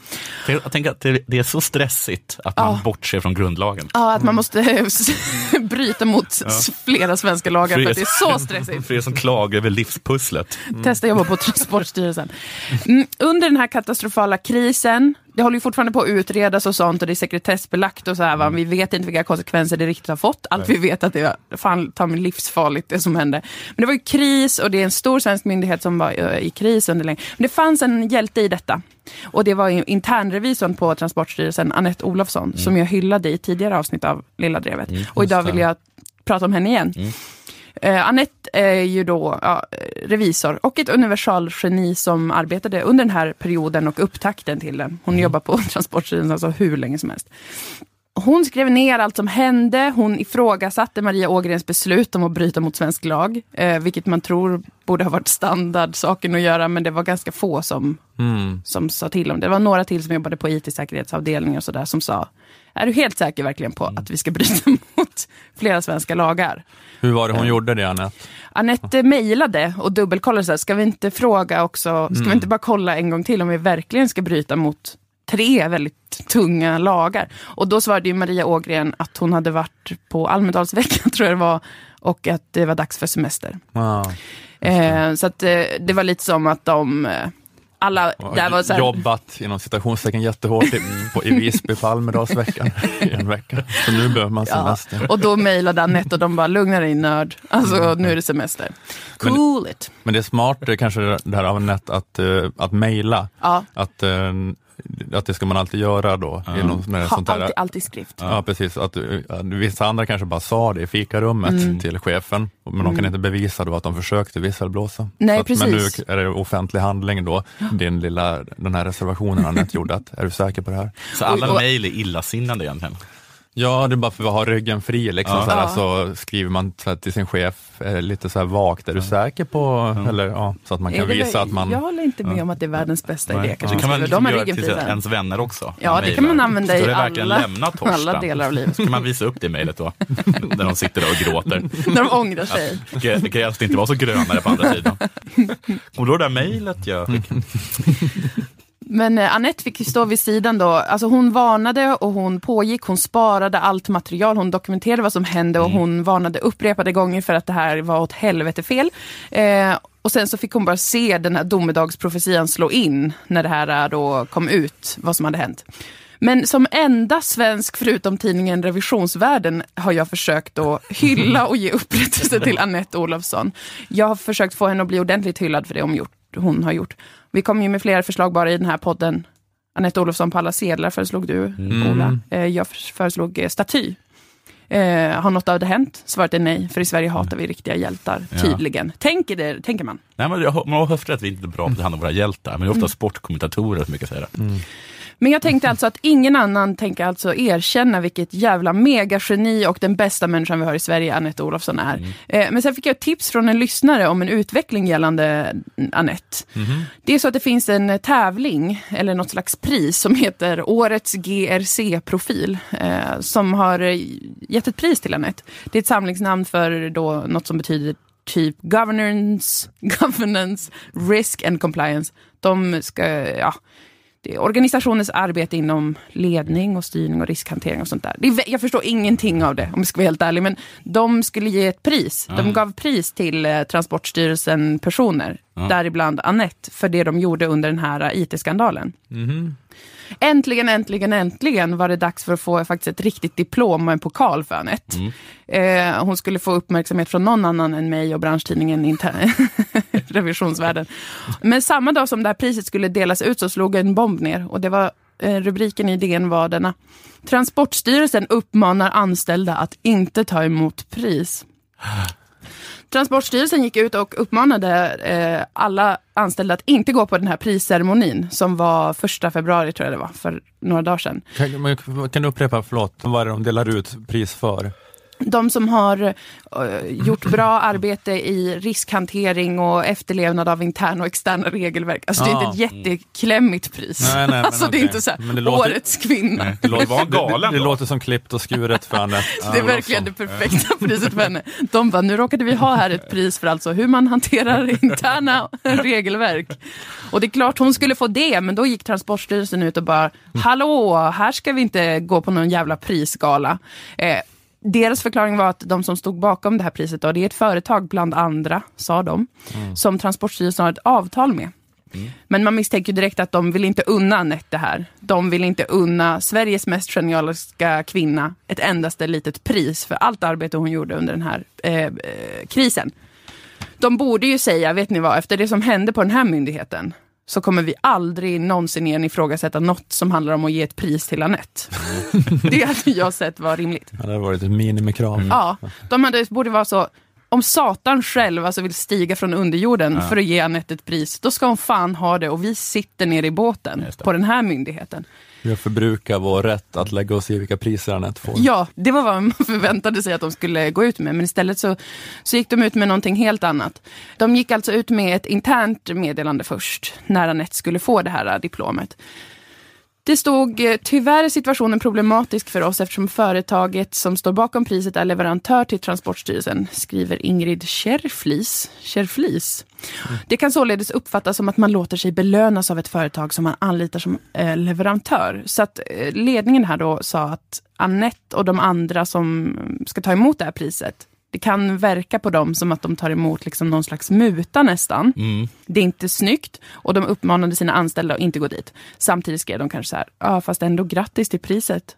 För Jag tänker att det, är så stressigt att man Ja. bortser från grundlagen. Ja, att man måste bryta mot s- flera svenska lagar för att det är så stressigt. För er som klagar över livspusslet. Testa jobba på Transportstyrelsen. Mm, under den här katastrofala krisen, det håller ju fortfarande på att utredas och sånt och det är sekretessbelagt och så här, va? vi vet inte vilka konsekvenser det riktigt har fått. Allt vi vet att det var fan, ta mig livsfarligt det som hände. Men det var ju kris och det är en stor svensk myndighet som var eh, i kris under länge. Men det fanns en hjälte i detta. Och det var internrevisorn på Transportstyrelsen, Annette Olofsson, som jag hyllade i tidigare avsnitt av Lilla Drevet. och idag vill jag prata om henne igen. Eh, Annette är ju då ja, revisor och ett universalgeni som arbetade under den här perioden och upptakten till den. Hon jobbar på Transportstyrelsen alltså hur länge som helst. Hon skrev ner allt som hände. Hon ifrågasatte Maria Ågrens beslut om att bryta mot svensk lag. Eh, vilket man tror borde ha varit standardsaken att göra, men det var ganska få som, som sa till om det. Det var några till som jobbade på IT-säkerhetsavdelningen och sådär som sa, är du helt säker verkligen på att vi ska bryta mot flera svenska lagar? Hur var det hon gjorde det, Anette? Anette mejlade och dubbelkollade, så här, ska vi inte fråga också, ska vi inte bara kolla en gång till om vi verkligen ska bryta mot tre väldigt tunga lagar? Och då svarade ju Maria Ågren att hon hade varit på Almedalsveckan, tror jag det var, och att det var dags för semester. Ah, Eh, så att, eh, det var lite som att de, eh, alla där var så här, Jobbat inom citationstecken jättehårt i, på, i Visby på Almedalsveckan i en vecka. Så nu behöver man Ja, semester. och då mejlade Anette och de bara, lugna dig nörd. Alltså nu är det semester. Men- Cool it. Men det är smart är kanske det här av Anette att, uh, att mejla. Ja, Att, eh, att det ska man alltid göra då. i någon sån här- ha sånt där. alltid, alltid skrift. Ja, precis. Att, eh, vissa andra kanske bara sa det i fikarummet Mm. till chefen, men de kan inte bevisa då att de försökte visselblåsa. Nej, att, Men nu precis. är det offentlig handling då, din lilla, den här reservationen Anette gjorde, att, är du säker på det här? Så alla mejl är illasinnande egentligen. Ja, det är bara för att ha ryggen fri. Liksom, Ja. så, här, Ja. så skriver man så här, till sin chef eh, lite så här vagt, är du säker på, eller ja, så att man kan det visa att man... Jag håller inte med om att det är världens bästa idé. Så Kanske kan man liksom De göra till fri sen. ens vänner också. Ja, det kan man använda i alla, alla delar av livet. Så kan man visa upp det mejlet då, när de sitter där och gråter. När de ångrar sig. Det det kan helst inte vara så grönare på andra sidan. Kommer du ihåg det där mejlet jag fick? Men eh, Annette fick ju stå vid sidan då. Alltså hon varnade och hon pågick. Hon sparade allt material. Hon dokumenterade vad som hände och hon varnade upprepade gånger för att det här var åt helvete fel. Eh, och sen så fick hon bara se den här domedagsprofetian slå in när det här eh, då kom ut, vad som hade hänt. Men som enda svensk, förutom tidningen Revisionsvärlden, har jag försökt att hylla och ge upprättelse till Annette Olofsson. Jag har försökt få henne att bli ordentligt hyllad för det hon, gjort, hon har gjort. Vi kom ju med flera förslag bara i den här podden. Anette Olofsson på alla sedlar föreslog du, Ola. Eh, Jag föreslog eh, staty. Eh, har något av det hänt? Svaret är nej, för i Sverige hatar vi riktiga hjältar, Ja. tydligen. Tänker, det, tänker man. Nej, men jag har- man har haft rätt, vi är inte bra på att ta hand om våra hjältar, men det är ofta sportkommentatorer som brukar säga det. Men jag tänkte alltså att ingen annan tänker alltså erkänna vilket jävla megageni och den bästa människan vi har i Sverige, Anette Olofsson, är. Eh, Men sen fick jag tips från en lyssnare om en utveckling gällande Anette. Det är så att det finns en tävling, eller något slags pris, som heter Årets GRC-profil, eh, som har eh, gett ett pris till Anette. Det är ett samlingsnamn för då något som betyder typ governance, governance, risk and compliance. De ska, ja, det är organisationens arbete inom ledning och styrning och riskhantering och sånt där. Är, jag förstår ingenting av det om jag ska vara helt ärlig, men de skulle ge ett pris. De gav pris till eh, Transportstyrelsen personer däribland Annette, för det de gjorde under den här IT-skandalen. Äntligen, äntligen, äntligen var det dags för att få faktiskt ett riktigt diplom och en pokal för Anette. Eh, hon skulle få uppmärksamhet från någon annan än mig och branschtidningen Inter- Revisionsvärlden. Men samma dag som det här priset skulle delas ut så slog en bomb ner och det var eh, rubriken i DN var denna. Transportstyrelsen uppmanar anställda att inte ta emot pris. Transportstyrelsen gick ut och uppmanade eh, alla anställda att inte gå på den här prisceremonin som var första februari tror jag det var, för några dagar sedan. Kan, kan du upprepa, förlåt, vad är det de delar ut pris för? De som har eh, gjort bra arbete i riskhantering och efterlevnad av interna och externa regelverk. Alltså det är inte ett jätteklämmigt pris. Nej, nej, men alltså det är inte så här, det låter- årets kvinna. Det låter, var galen det, det då. låter som klippt och skuret för Anette. Det är verkligen det perfekta priset för henne. De bara, nu råkade vi ha här ett pris för alltså hur man hanterar interna regelverk. Och det är klart hon skulle få det, men då gick Transportstyrelsen ut och bara, hallå, här ska vi inte gå på någon jävla prisgala. Eh, deras förklaring var att de som stod bakom det här priset, då, det är ett företag bland andra, sa de, som Transportstyrelsen har ett avtal med. Men man misstänker direkt att de vill inte unna Anette det här. De vill inte unna Sveriges mest genialiska kvinna ett endaste litet pris för allt arbete hon gjorde under den här eh, eh, krisen. De borde ju säga, vet ni vad, efter det som hände på den här myndigheten så kommer vi aldrig någonsin igen ifrågasätta något som handlar om att ge ett pris till Anette. det hade jag sett var rimligt. Ja, det har varit ett minimikrav. Ja, de hade, borde vara så, om Satan själv alltså vill stiga från underjorden för att ge Anette ett pris, då ska hon fan ha det och vi sitter nere i båten på den här myndigheten. Vi har förbrukat vår rätt att lägga oss i vilka priser Anette får. Ja, det var vad man förväntade sig att de skulle gå ut med, men istället så, så gick de ut med någonting helt annat. De gick alltså ut med ett internt meddelande först, när Anette skulle få det här diplomet. Det stod, eh, tyvärr är situationen problematisk för oss eftersom företaget som står bakom priset är leverantör till Transportstyrelsen, skriver Ingrid Kärflis. Kärflis. Det kan således uppfattas som att man låter sig belönas av ett företag som man anlitar som eh, leverantör. Så att eh, ledningen här då sa att Annette och de andra som ska ta emot det här priset, det kan verka på dem som att de tar emot liksom någon slags muta nästan. Det är inte snyggt och de uppmanade sina anställda att inte gå dit. Samtidigt skrev de kanske så här, ja fast ändå grattis till priset.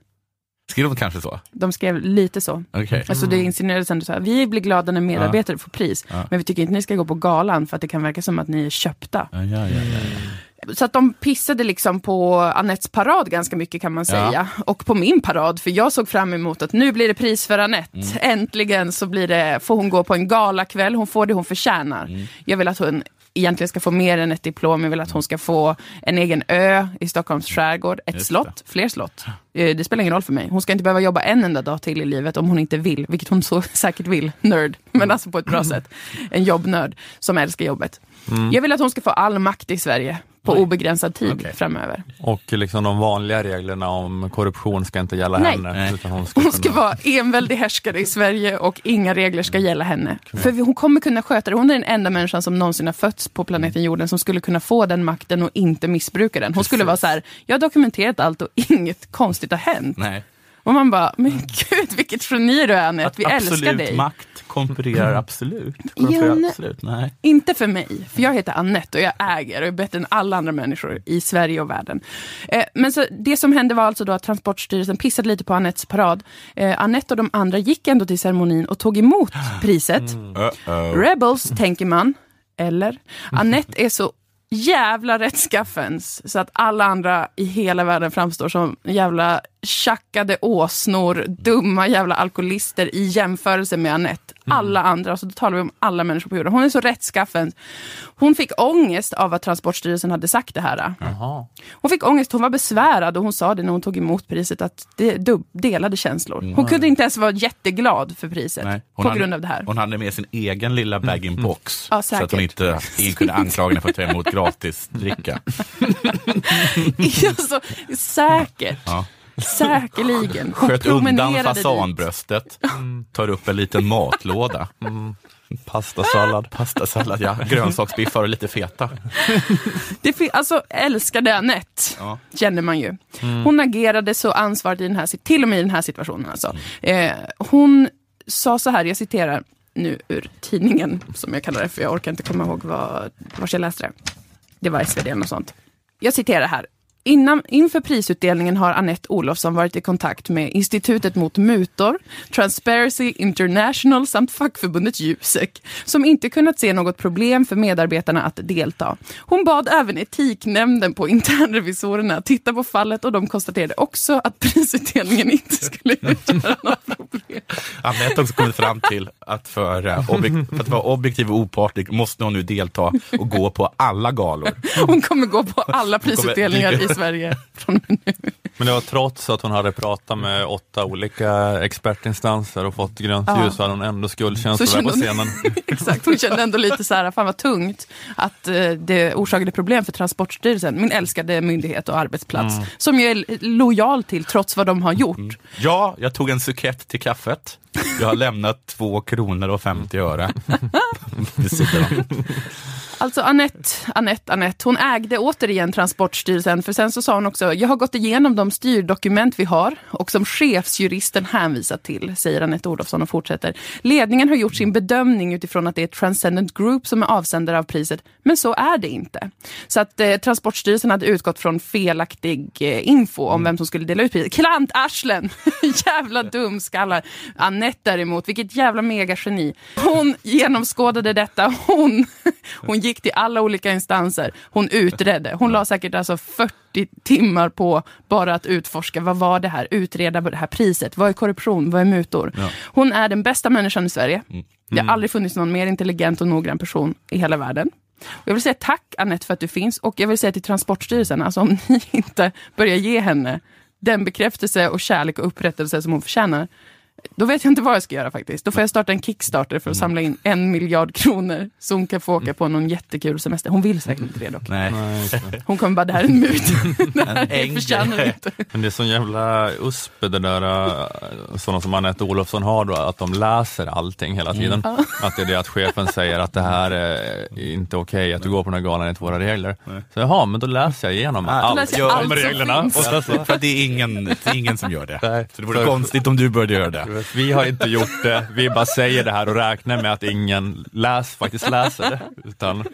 Skrev de kanske så? De skrev lite så. Okej. Alltså det insinuerades ändå så här, vi blir glada när medarbetare får pris, Ja. men vi tycker inte ni ska gå på galan för att det kan verka som att ni är köpta. Ja, ja, ja, ja. Så att de pissade liksom på Anettes parad ganska mycket kan man Ja. säga. Och på min parad, för jag såg fram emot att nu blir det pris för Anette. Mm. Äntligen så blir det, får hon gå på en galakväll, hon får det hon förtjänar. Mm. Jag vill att hon egentligen ska få mer än ett diplom, jag vill att hon ska få en egen ö i Stockholms skärgård, ett Just slott, fler slott. Eh, Det spelar ingen roll för mig. Hon ska inte behöva jobba en enda dag till i livet om hon inte vill, vilket hon så säkert vill, nörd, men alltså på ett bra sätt. En jobbnörd som älskar jobbet. Jag vill att hon ska få all makt i Sverige på Oj. obegränsad tid Okej. framöver. Och liksom de vanliga reglerna om korruption ska inte gälla Nej. henne. Nej. Utan hon ska, Hon ska kunna... vara enväldig härskare i Sverige och inga regler ska gälla henne. För vi- hon kommer kunna sköta det. Hon är den enda människan som någonsin har fötts på planeten jorden som skulle kunna få den makten och inte missbruka den. Hon skulle vara så här, jag har dokumenterat allt och inget konstigt har hänt. Nej. Och man bara, men gud vilket geni du är Anette, vi älskar absolut dig. makt konkurrerar absolut. Konkurrerar Ja, absolut. Nej. Inte för mig, för jag heter Annette och jag äger och är bättre än alla andra människor i Sverige och världen. Eh, men så det som hände var alltså då att Transportstyrelsen pissade lite på Annettes parad. Eh, Annette och de andra gick ändå till ceremonin och tog emot priset. Uh-oh. Rebels, tänker man. Eller? Annette är så jävla rättskaffens så att alla andra i hela världen framstår som jävla tjackade åsnor, dumma jävla alkoholister i jämförelse med Annette. Alla andra, alltså då talar vi om alla människor på jorden. Hon är så rättskaffens. Hon fick ångest av att Transportstyrelsen hade sagt det här. Jaha. Hon fick ångest, hon var besvärad och hon sa det när hon tog emot priset att det delade känslor. Hon kunde inte ens vara jätteglad för priset på hade- grund av det här. Hon hade med sin egen lilla bag-in-box. Ja, så att hon inte ingen kunde anklaga henne för att ta emot gratis dricka. alltså, säkert. Ja. Säkerligen. Hon Sköt undan fasanbröstet, tar upp en liten matlåda. Pastasallad. Pastasallad, ja. grönsaksbiffar och lite feta. Det alltså, älskade Anette, Ja. känner man ju. Hon agerade så ansvarig i den här, sit- till och med i den här situationen. Alltså. Eh, hon sa så här, jag citerar. nu ur tidningen, som jag kallar det, för jag orkar inte komma ihåg vad, var jag läste det. Det var SvD eller något sånt. Jag citerar här. Innan, inför prisutdelningen har Annette Olofsson varit i kontakt med Institutet mot mutor, Transparency International samt fackförbundet Jusek, som inte kunnat se något problem för medarbetarna att delta. Hon bad även etiknämnden på internrevisorerna titta på fallet och de konstaterade också att prisutdelningen inte skulle utgöra något problem. Anette har också kommit fram till att för, eh, för att vara objektiv och opartisk måste hon nu delta och gå på alla galor. Hon kommer gå på alla prisutdelningar i Sverige från och med nu. Men det var trots att hon hade pratat med åtta olika expertinstanser och fått grönt Ja. ljus så hade hon ändå skuldkänslor där på scenen. Exakt, hon kände ändå lite så här, fan vad tungt att eh, det orsakade problem för Transportstyrelsen, min älskade myndighet och arbetsplats, som jag är lojal till trots vad de har gjort. Ja, jag tog en sukett till kaffet. Jag har lämnat två kronor och 50 öre. Alltså Annette, Annette, Annette, hon ägde återigen Transportstyrelsen, för sen så sa hon också, jag har gått igenom de styrdokument vi har och som chefsjuristen hänvisat till, säger Annette Olofsson och fortsätter. Ledningen har gjort sin bedömning utifrån att det är Transcendent Group som är avsändare av priset, men så är det inte. Så att eh, Transportstyrelsen hade utgått från felaktig eh, info om vem som skulle dela ut priset. Klantarslen! jävla dumskallar. Annette däremot, vilket jävla megageni. Hon genomskådade detta, hon, hon gick till alla olika instanser, hon utredde. Hon la säkert alltså 40 timmar på bara att utforska, vad var det här? Utreda det här priset, vad är korruption, vad är mutor? Ja. Hon är den bästa människan i Sverige. Det har aldrig funnits någon mer intelligent och noggrann person i hela världen. Jag vill säga tack Annette för att du finns och jag vill säga till Transportstyrelsen, alltså om ni inte börjar ge henne den bekräftelse och kärlek och upprättelse som hon förtjänar, då vet jag inte vad jag ska göra faktiskt. Då får jag starta en Kickstarter för att samla in en miljard kronor så hon kan få åka på någon jättekul semester. Hon vill säkert inte det dock. Nej. Nej. Hon kommer bara, det här är en mut. det här En förtjänar du inte. Men det är sån jävla usp det där, äh, sådana som Anette Olofsson har då, att de läser allting hela tiden. Att det är det att chefen säger att det här är inte okej, att du går på den här galan enligt våra regler. Så jaha, men då läser jag igenom Ah, allt. läser gör allt de som reglerna. finns. Och så, För det är ingen, det är ingen som gör det. Nej. Så det vore konstigt om du började göra det. Vi har inte gjort det, vi bara säger det här och räknar med att ingen läs, faktiskt läser det. Utan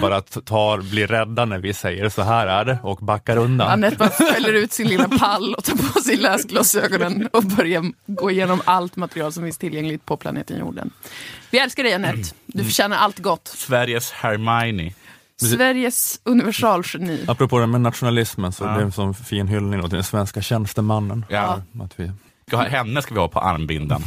bara tar, blir rädda när vi säger så här är det och backar undan. Anette bara fäller ut sin lilla pall och tar på sig läsglasögonen och börjar gå igenom allt material som finns tillgängligt på planeten jorden. Vi älskar dig Anette. Du förtjänar allt gott. Sveriges Hermione. Sveriges universalgeni. Apropå det med nationalismen så Ja. det är en sån fin hyllning då till den svenska tjänstemannen. Ja. Att vi Ska ha, henne ska vi ha på armbindeln.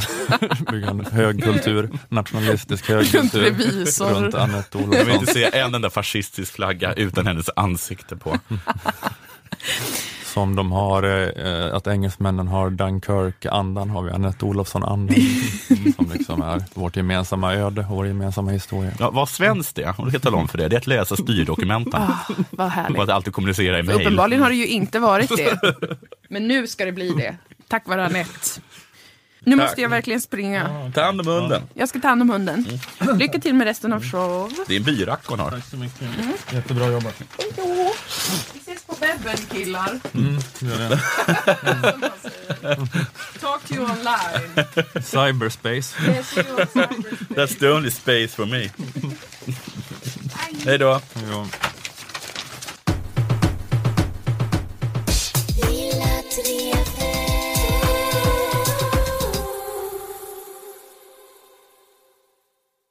bygger en högkultur, nationalistisk högkultur revisor. runt Anette Jag vill Olofsson. inte se en enda fascistisk flagga utan hennes ansikte på. Som de har, eh, att engelsmännen har Dunkirk-andan har vi Anette Olofsson-andan. som liksom är vårt gemensamma öde och vår gemensamma historia. Ja, vad svenskt det är, kan tala om för det, det är att läsa styrdokumenten. Ah, vad Och härligt. att alltid kommunicera i mejl. uppenbarligen har det ju inte varit det. Men nu ska det bli det. Tack vare Anette. Nu måste jag verkligen springa. Ta hand om hunden. Jag ska ta hand om hunden. Lycka till med resten av show. Det är en byrack hon har. så mycket. Jättebra jobbat. Hejdå. Vi ses på webben killar. Talk to you online. Cyberspace. Yes, cyberspace. That's the only space for me. Hej då. Jo. Lilla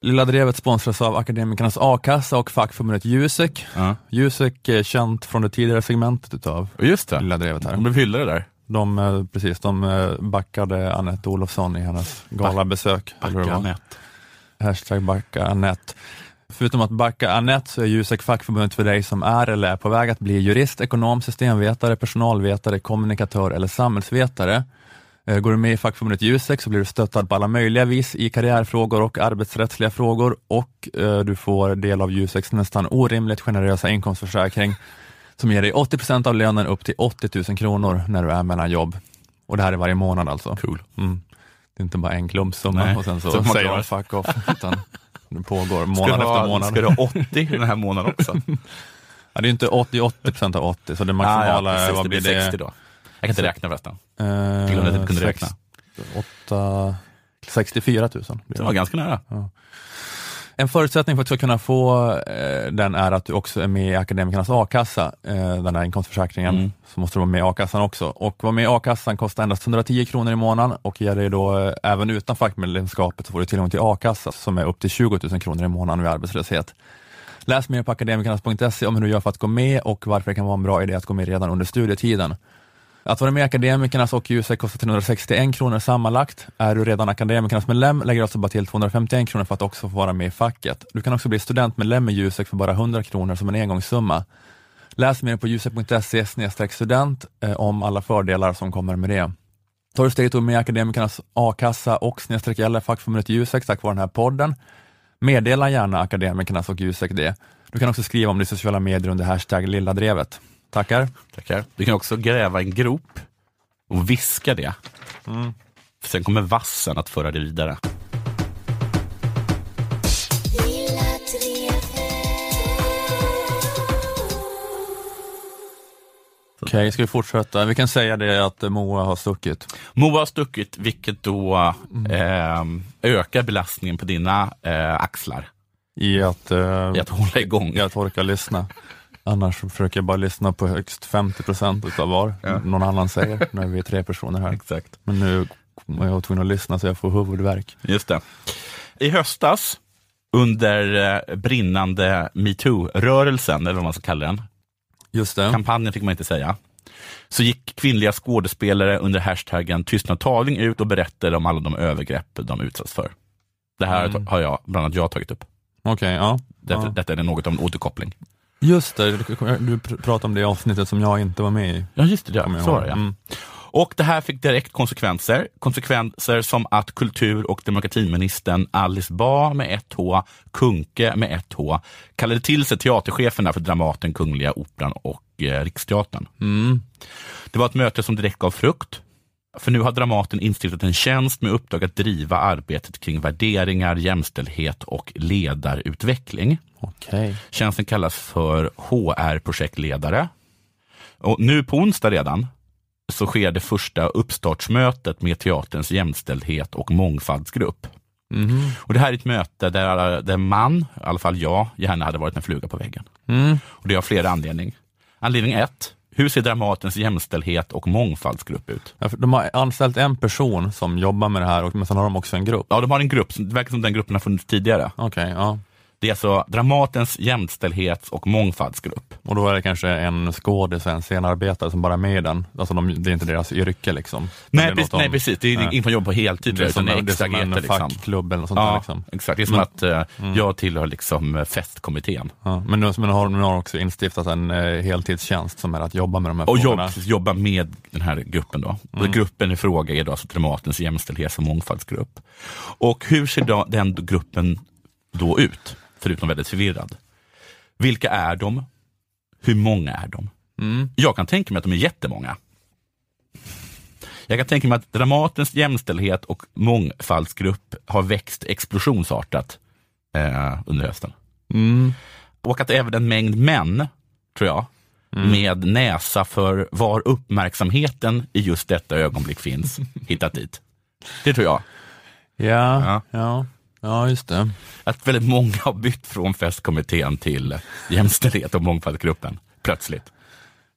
Lilla Drevet sponsras av Akademikernas A-kassa och fackförbundet Jusek. Ja. Jusek är känt från det tidigare segmentet utav just det, Lilla Drevet här. hon blev hyllade där. De, eh, precis, de eh, backade Anette Olofsson i hennes galabesök. det Backa. Anette. Hashtag backa Anette. Förutom att backa Anette så är Jusek fackförbundet för dig som är eller är på väg att bli jurist, ekonom, systemvetare, personalvetare, kommunikatör eller samhällsvetare. Eh, Går du med i fackförbundet Jusek så blir du stöttad på alla möjliga vis i karriärfrågor och arbetsrättsliga frågor och eh, du får del av Juseks nästan orimligt generösa inkomstförsäkring som ger dig 80% av lönen upp till 80 000 kronor när du är mellan jobb. Och det här är varje månad alltså. Cool. Mm. Det är inte bara en klumpsumma Nej, och sen så man säger de fuck off, utan det pågår månad du, efter ha, månad. ska du ha 80 den här månaden också? Ja, det är inte 80, 80 procent av 80, så det Ah, maximala, precis, vad det blir blir det? 60 då. Jag kan inte räkna förresten. Eh, Jag glömde att jag kunde räkna. Åtta, 64 000. Det var ganska nära. En förutsättning för att du ska kunna få eh, den är att du också är med i akademikernas a-kassa, eh, den här inkomstförsäkringen, Mm. så måste du vara med i a-kassan också. Och vara med i a-kassan kostar endast 110 kronor i månaden och ger dig då, eh, även utan fackmedlemskapet, så får du tillgång till a-kassa som är upp till 20 000 kronor i månaden vid arbetslöshet. Läs mer på akademikernas.se om hur du gör för att gå med och varför det kan vara en bra idé att gå med redan under studietiden. Att vara med i Akademikernas och Jusek kostar 361 kronor sammanlagt. Är du redan Akademikernas medlem lägger du alltså bara till 251 kronor för att också få vara med i facket. Du kan också bli studentmedlem i Jusek för bara 100 kronor som en engångssumma. Läs mer på jusek.se student eh, om alla fördelar som kommer med det. Tar du steget med i Akademikernas a-kassa och snedstreck eller fackförbundet Jusek tack vare den här podden. Meddela gärna Akademikernas och Jusek det. Du kan också skriva om det i sociala medier under hashtag lilladrevet. Tackar. Tackar. Du kan också gräva en grop och viska det. För sen kommer vassen att föra det vidare. Villa 3 Okej, ska vi fortsätta? Vi kan säga det att eh, Moa har stuckit. Moa har stuckit, vilket då eh, ökar belastningen på dina eh, axlar I att, eh, i att hålla igång. i att orka lyssna. Annars försöker jag bara lyssna på högst 50 procent utav vad Ja. någon annan säger, när vi är tre personer här. Exakt. Men nu var jag tvungen att lyssna så jag får huvudvärk. Just det. I höstas, under eh, brinnande metoo-rörelsen, eller vad man ska kalla den, Just det. kampanjen fick man inte säga, så gick kvinnliga skådespelare under hashtaggen tystnad taling ut och berättade om alla de övergrepp de utsatts för. Det här Mm. har jag, bland annat jag tagit upp. Okej, ja. Detta, ja. detta är något av en återkoppling. Just det, du du pr- pratade om det avsnittet som jag inte var med i. Ja, just det. Ja, så var det. Mm. Och det här fick direkt konsekvenser. Konsekvenser som att kultur och demokratiministern Alice Bah med ett H, Kunke med ett H, kallade till sig teatercheferna för Dramaten, Kungliga Operan och eh, Riksteatern. Mm. Det var ett möte som direkt gav frukt. För nu har Dramaten instiftat en tjänst med uppdrag att driva arbetet kring värderingar, jämställdhet och ledarutveckling. Okej. Tjänsten kallas för HR-projektledare. Och nu på onsdag redan så sker det första uppstartsmötet med teaterns jämställdhet och mångfaldsgrupp. Mhm. Och det här är ett möte där, där man, i alla fall jag, gärna hade varit en fluga på väggen. Mm. Och det har flera anledningar. Anledning ett, hur ser Dramatens jämställdhet och mångfaldsgrupp ut? Ja, de har anställt en person som jobbar med det här, och, men sen har de också en grupp. Ja, de har en grupp, det verkar som den gruppen har funnits tidigare. Okej, ja. Det är alltså Dramatens jämställdhets och mångfaldsgrupp. Och då är det kanske en skådis, en scenarbetare som bara är med i den. Alltså de, det är inte deras yrke liksom. Nej, precis, nej precis, det är ingen som jobbar på heltid, Det är som, det är det är som en liksom. fackklubb eller något sånt där. Ja, Liksom. exakt. Det är som Men- att eh, jag tillhör liksom eh, festkommittén. Ja, men nu, men nu har de har också instiftat en eh, heltidstjänst som är att jobba med de här Och jobb, frågorna. precis, jobba med den här gruppen. Då. Och gruppen i fråga är då alltså Dramatens jämställdhets och mångfaldsgrupp. Och hur ser då den gruppen då ut? Förutom väldigt förvirrad. Vilka är de? Hur många är de? Mm. Jag kan tänka mig att de är jättemånga. Jag kan tänka mig att Dramatens jämställdhet och mångfaldsgrupp har växt explosionsartat eh, under hösten. Mm. Och att även en mängd män, tror jag, med näsa för var uppmärksamheten i just detta ögonblick finns, hittat dit. Det tror jag. Ja, Ja. ja. Ja, just det. Att väldigt många har bytt från festkommittén till jämställdhet och mångfaldsgruppen, plötsligt.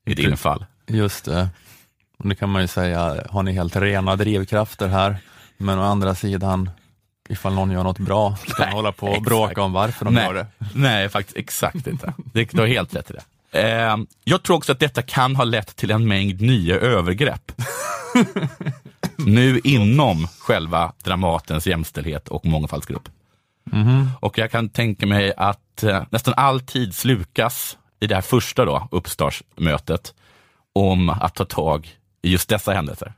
I din fall. Just det. Och det kan man ju säga, har ni helt rena drivkrafter här? Men å andra sidan, ifall någon gör något bra, ska man Nej, hålla på och exakt. bråka om varför de gör det. nej, faktiskt exakt inte. Det, du har helt rätt i det. Eh, jag tror också att detta kan ha lett till en mängd nya övergrepp. Nu inom själva Dramatens jämställdhet och mångfaldsgrupp. Och jag kan tänka mig att eh, nästan all tid slukas i det här första då, uppstartsmötet om att ta tag i just dessa händelser.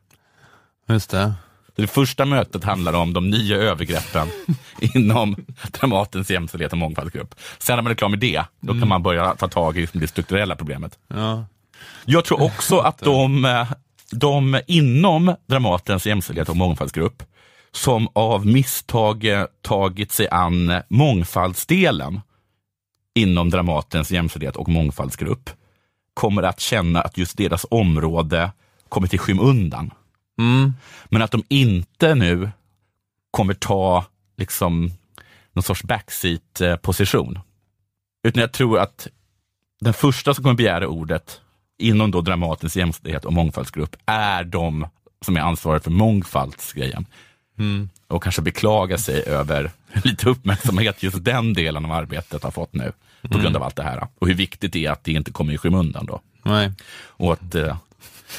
Just det. Det första mötet handlar om de nya övergreppen inom Dramatens jämställdhet och mångfaldsgrupp. Sen när man är klar med det, då kan man börja ta tag i det strukturella problemet. Ja. Jag tror också att de, eh, de inom Dramatens jämställdhet och mångfaldsgrupp som av misstag eh, tagit sig an eh, mångfaldsdelen inom Dramatens jämställdhet och mångfaldsgrupp kommer att känna att just deras område kommer till skymundan. Mm. Men att de inte nu kommer ta liksom någon sorts backseat-position. Utan jag tror att den första som kommer begära ordet inom då Dramatens jämställdhet och mångfaldsgrupp är de som är ansvariga för mångfaldsgrejen. Och kanske beklaga sig över lite uppmärksamhet just den delen av arbetet har fått nu på grund av allt det här. Och hur viktigt det är att det inte kommer i skymundan då. Nej. Och att eh,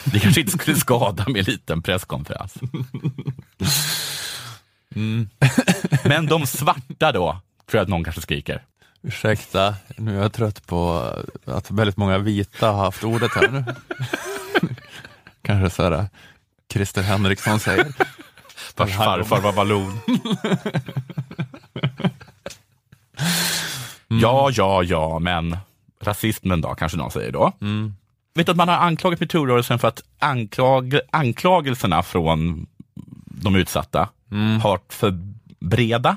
det kanske inte skulle skada med en liten presskonferens. Men de svarta då, tror jag att någon kanske skriker. Ursäkta, nu är jag trött på att väldigt många vita har haft ordet här nu. Kanske så här, Christer Henriksson säger. Vars farfar var vallon. Ja, ja, ja, men rasismen då, kanske någon säger då. Vet du att man har anklagat metoo-rörelsen för att anklag, anklagelserna från de utsatta har varit för breda.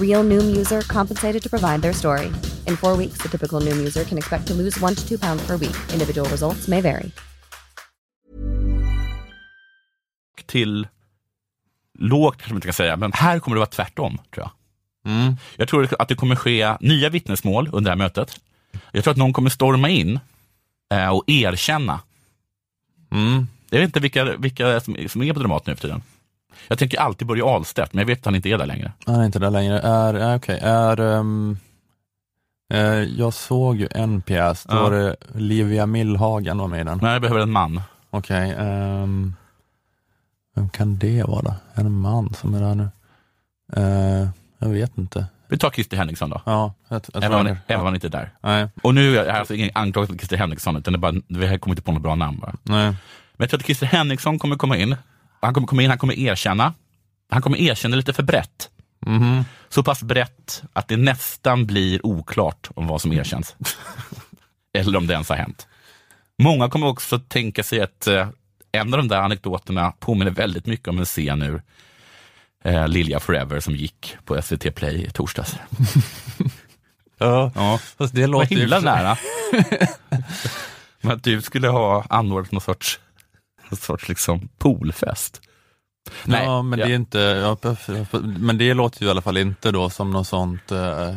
Real Noom user compensated to provide their story. In four weeks, the typical Noom user can expect to lose one to two pounds per week. Individual results may vary. till lågt, kanske man inte kan säga, men här kommer det vara tvärtom, tror jag. Jag tror att det kommer ske nya vittnesmål under det här mötet. Jag tror att någon kommer storma in eh, och erkänna. Jag vet inte vilka, vilka som, som är på Dramat nu för tiden. Jag tänker alltid Börje Ahlstedt, men jag vet att han inte är där längre. Han är inte där längre. Är, är, okej, är, ehm, eh, jag såg ju en pjäs, då Ja. var det Livia Millhagen var med i den. Nej, jag behöver en man. Okej, ehm, vem kan det vara? En man som är där nu? Eh, jag vet inte. Vi tar Christer Henriksson då. Ja, jag, jag Även om han han, inte är där. Nej, Och nu är jag alltså ingen anklagelse mot Christer Henriksson, utan det är bara, vi har kommit inte på något bra namn bara. nej. Men jag tror att Christer Henriksson kommer komma in. Han kommer komma in, han kommer erkänna. Han kommer erkänna lite för brett. Så pass brett att det nästan blir oklart om vad som erkänns. Eller om det ens har hänt. Många kommer också tänka sig att eh, en av de där anekdoterna påminner väldigt mycket om en scen ur eh, Lilja Forever som gick på SVT Play i torsdags. Ja, Ja, fast det låter ju himla nära. Men att du skulle ha anordnat någon sorts, någon sorts liksom poolfest. Nej, ja, men ja. det är inte, ja, men det låter ju i alla fall inte då som något sånt eh, eh,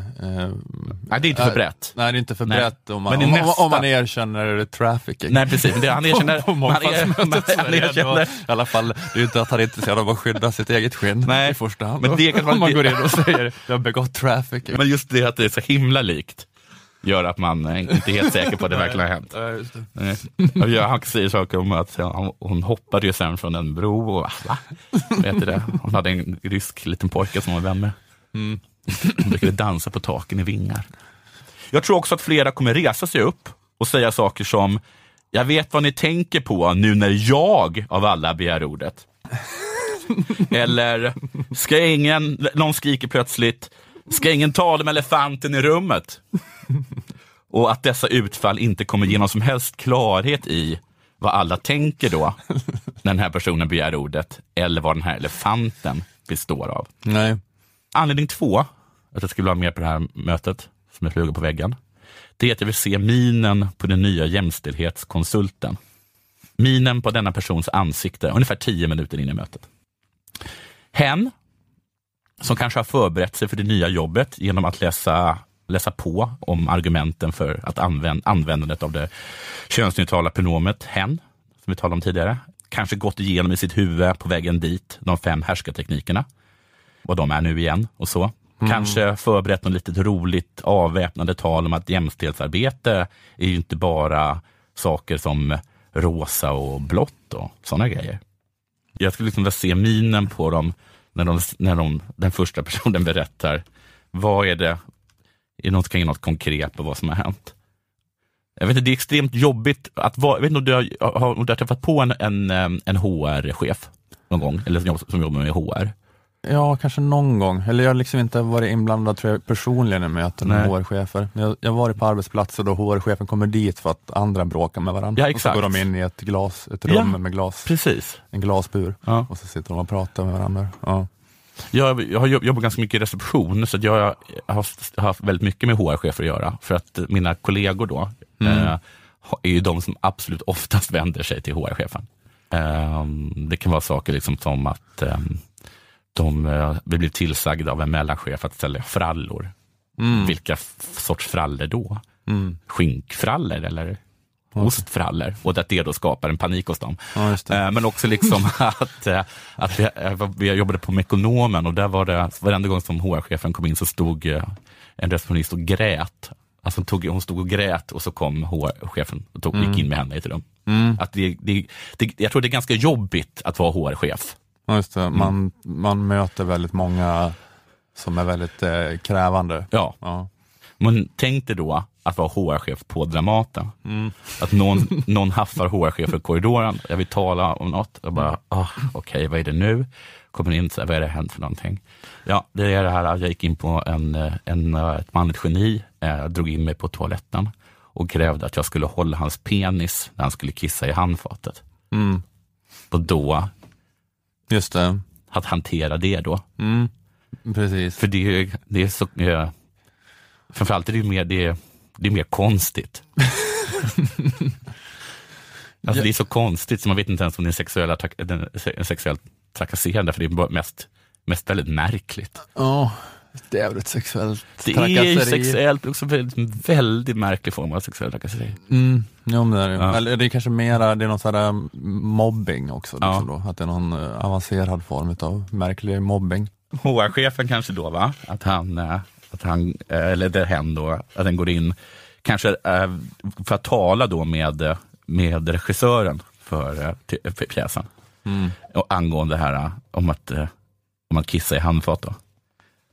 Nej, det är inte för äh, brett. Nej, det är inte för brett om man, Men om, nästa. om man erkänner trafficking. Nej, precis. Men det, han erkänner... på, på han, er, han erkänner i alla fall, det är ju inte att han är intresserad av att skydda sitt eget skinn Nej, i första hand. men det kan man- om man går in och säger jag har begått trafficking. Men just det att det är så himla likt gör att man eh, inte är helt säker på att det verkligen har hänt. Ja, jag- Han säger saker om att ja, hon hoppade ju sen från en bro. Och, va? Vet du det? Hon hade en rysk liten pojke som hon var vän med. Hon brukade dansa på taken i vingar. Jag tror också att flera kommer resa sig upp och säga saker som Jag vet vad ni tänker på nu när jag av alla begär ordet. Eller, ska ingen, någon skriker plötsligt, ska ingen tala med elefanten i rummet? Och att dessa utfall inte kommer ge någon som helst klarhet i vad alla tänker då, när den här personen begär ordet, eller vad den här elefanten består av. Nej. Anledning två, att jag skulle vara med på det här mötet, som jag flyger på väggen, det är att jag vill se minen på den nya jämställdhetskonsulten. Minen på denna persons ansikte, ungefär tio minuter in i mötet. Hen, som kanske har förberett sig för det nya jobbet genom att läsa, läsa på om argumenten för att använd, användandet av det könsneutrala pronomet hen, som vi talade om tidigare. Kanske gått igenom i sitt huvud på vägen dit de fem härskarteknikerna vad de är nu igen och så. Kanske förberett något litet roligt avväpnande tal om att jämställdhetsarbete är ju inte bara saker som rosa och blått och sådana grejer. Jag skulle liksom vilja se minen på dem när, de, när de, den första personen berättar vad är det, är det något, kan något konkret på vad som har hänt. Jag vet inte, det är extremt jobbigt att vara, jag vet inte om du har, har, om du har träffat på en, en, eh, en HR-chef någon gång, eller som som jobbar med HR. Ja, kanske någon gång. Eller jag har liksom inte varit inblandad tror jag, personligen i möten med. HR-chefer. Jag, jag har varit på arbetsplatser då HR-chefen kommer dit för att andra bråkar med varandra. Ja, Och så exakt. går de in i ett, glas, ett Ja. rum med glas, Precis. en glasbur Ja. och så sitter de och pratar med varandra. Ja. Jag, jag har jobb- jobbat ganska mycket i reception, så jag har haft, haft väldigt mycket med HR-chefer att göra. För att mina kollegor då eh, ha- är ju de som absolut oftast vänder sig till HR-chefen. Eh, det kan vara saker liksom som att eh, de eh, vi blir tillsagda av en mellanchef att sälja frallor. Vilka f- sorts frallor då? Mm. Skinkfrallor eller ostfrallor? Och att det då skapar en panik hos dem. Ja. Eh, Men också liksom att, eh, att vi, vi jobbade på Mekonomen och där var det, varenda gång som HR-chefen kom in så stod en receptionist och grät. Alltså hon, tog, hon stod och grät och så kom HR-chefen och tog, gick in med henne i ett rum. Att det, det, det, jag tror det är ganska jobbigt att vara HR-chef. Just det. Mm. Man, man möter väldigt många som är väldigt eh, krävande. Ja. Ja. Men tänk dig då att vara HR-chef på Dramaten. Att någon, någon haffar HR-chef i korridoren. Jag vill tala om något. Jag bara, ah, okej, vad är det nu? Kommer in, så här, vad är det hänt för någonting? Ja, det är det här, jag gick in på en, eh, en, eh, ett manligt geni, eh, drog in mig på toaletten och krävde att jag skulle hålla hans penis när han skulle kissa i handfatet. Mm. Och då, Just det. att hantera det då. Mm. Precis. För det, är- det är så, eh, framförallt är det mer, det, är- det är mer konstigt. alltså det är så konstigt så man vet inte ens om det är sexuella, den, se- sexuellt trakasserande för det är mest, mest väldigt märkligt. Ja, det är väl ett sexuellt Det är ju trakasseri. sexuellt, också väldigt, väldigt märklig form av sexuell trakasseri. Mm, jo, men det är det. Ja. Eller det är kanske mera, det är någon sån här mobbing också. Ja. Liksom då. Att det är någon eh, avancerad form av märklig mobbing. HR-chefen kanske då, va? Att han, eh, att han eh, eller det hen då, att den går in, kanske för att tala då med, med regissören för, för pjäsen. Och angående det här om att, om att kissa i handfat. Då.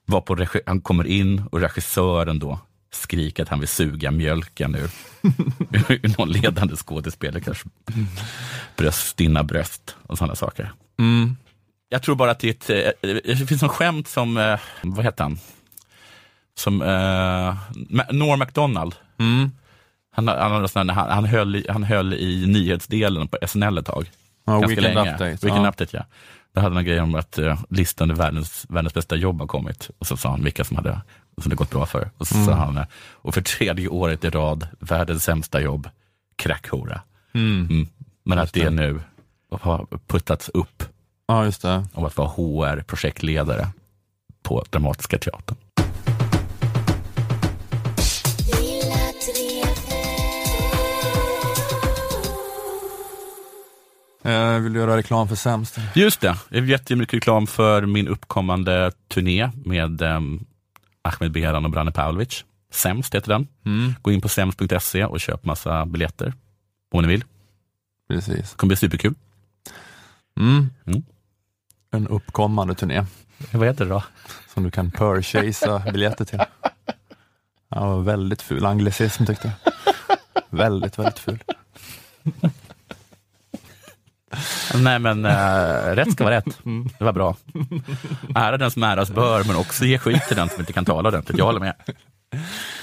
Var på han kommer in och regissören då skriker att han vill suga mjölken ur, ur någon ledande skådespelare. Bröst, stinna bröst och sådana saker. Mm. Jag tror bara att det, ett, eh, det finns en skämt som, eh, vad heter han? Som eh, Norm MacDonald. Mm. Han, han, han, han, höll, i- han höll i nyhetsdelen på SNL ett tag. Ganska Weekend länge. Update. Weekend ja. Update, ja. Där hade han en grej om att uh, listan över världens, världens bästa jobb har kommit. Och så sa han vilka som hade som det gått bra för. Och så Mm. sa han, eh, och för tredje året i rad, världens sämsta jobb, crackhora. Mm. Mm. Men att Just det det. nu har puttats upp ja, just det. om att vara HR-projektledare på Dramatiska teatern. Jag vill göra reklam för Sämst. Just det, jag har jättemycket reklam för min uppkommande turné med um, Ahmed Behran och Branne Pavlovic. Sämst heter den. Mm. Gå in på sämst.se och köp massa biljetter om ni vill. Precis. Det kommer bli superkul. Mm. Mm. En uppkommande turné Vad heter det då? som du kan purchasa biljetter till. Ja, väldigt ful anglicism tyckte jag. Väldigt, väldigt ful. Nej men uh, rätt ska vara rätt. Det var bra. Ära den som äras bör, men också ge skit till den som inte kan tala ordentligt. Jag håller med.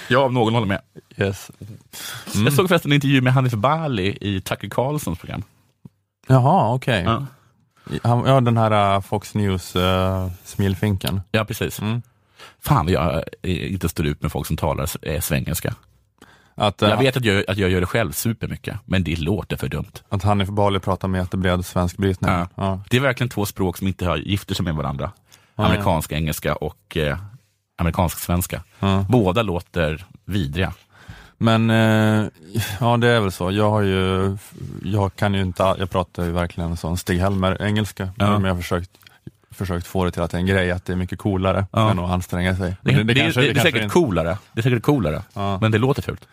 Jag om någon håller med. Yes. Jag såg förresten en intervju med Hanif Bali i Tucker Carlsons program. Jaha, okej. Ja, Han- Ja, den här uh, Fox News uh, smilfinken. ja precis. Mm. Fan jag eh, inte står ut med folk som talar eh, svengelska. Att, uh, Jag vet att jag, att jag gör det själv supermycket, men det låter för dumt. att Hanif Bali pratar med jättebred svensk brytning. Ja. Ja. Det är verkligen två språk som inte har, gifter sig med varandra. Ja, Amerikansk engelska och eh, amerikansk svenska. Båda låter vidriga. Men eh, ja, det är väl så. Jag har ju, jag kan ju inte, jag pratar ju verkligen sån Stig-Helmer engelska, Ja. men jag har försökt, försökt få det till att det är en grej, att det är mycket coolare Ja. än att anstränga sig. Det, det, det, kanske- det, är säkert inte- coolare. Det är säkert coolare, Ja. men det låter fult.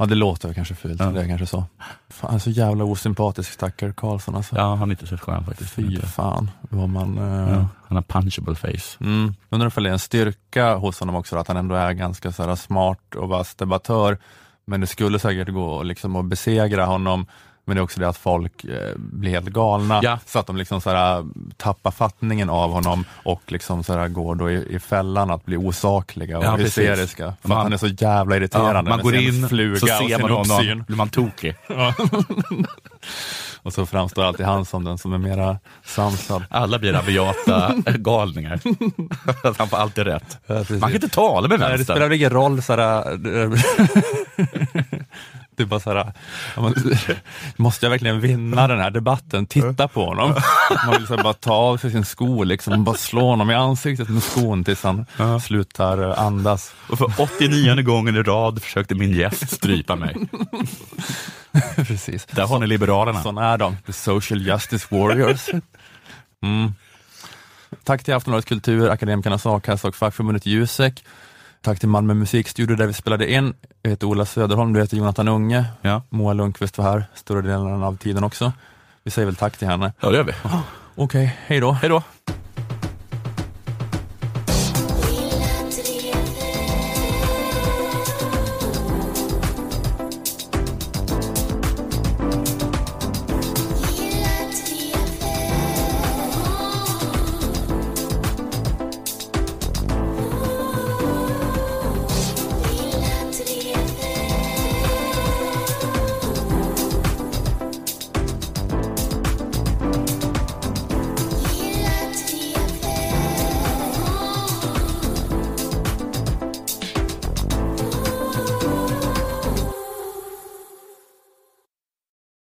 Ja, det låter väl kanske fult. Ja. Det är kanske så. Fan, så jävla osympatisk stackare Karlsson alltså. Ja, han är inte så skön faktiskt. Fy fan vad man... eh, Ja, han har punchable face. Mm. Undrar ifall det är en styrka hos honom också, att han ändå är ganska så här smart och vass debattör. Men det skulle säkert gå liksom att besegra honom. Men det är också det att folk eh, blir helt galna, Ja. så att de liksom så här, tappar fattningen av honom och liksom så här, går då i, i fällan att bli osakliga och Ja, precis. hysteriska. För Man- han är så jävla irriterande Ja, man går in, fluga så ser man honom, blir man tokig. Och så framstår alltid han som den som är mera sansad. Alla blir rabiata galningar. Han får alltid rätt. precis. Man kan inte tala med Nej, det vänster. spelar ingen roll. Såhär, det är bara såhär, ja, men, måste jag verkligen vinna den här debatten? Titta på honom. Man vill såhär, bara ta av sig sin sko liksom, och bara slå honom i ansiktet med skon tills han slutar eh, andas. Och för 89 gången i rad försökte min gäst strypa mig. Precis. Där har ni Liberalerna. Sådana är de, the social justice warriors. Mm. Tack till Aftonbladet Kultur, Akademikernas A-kassa och fackförbundet Jusek. Tack till Malmö musikstudio där vi spelade in. Jag heter Ola Söderholm, du heter Jonathan Unge. Ja. Moa Lundqvist var här stora delen av tiden också. Vi säger väl tack till henne. ja, det gör vi. Okej, hej då. Hej då.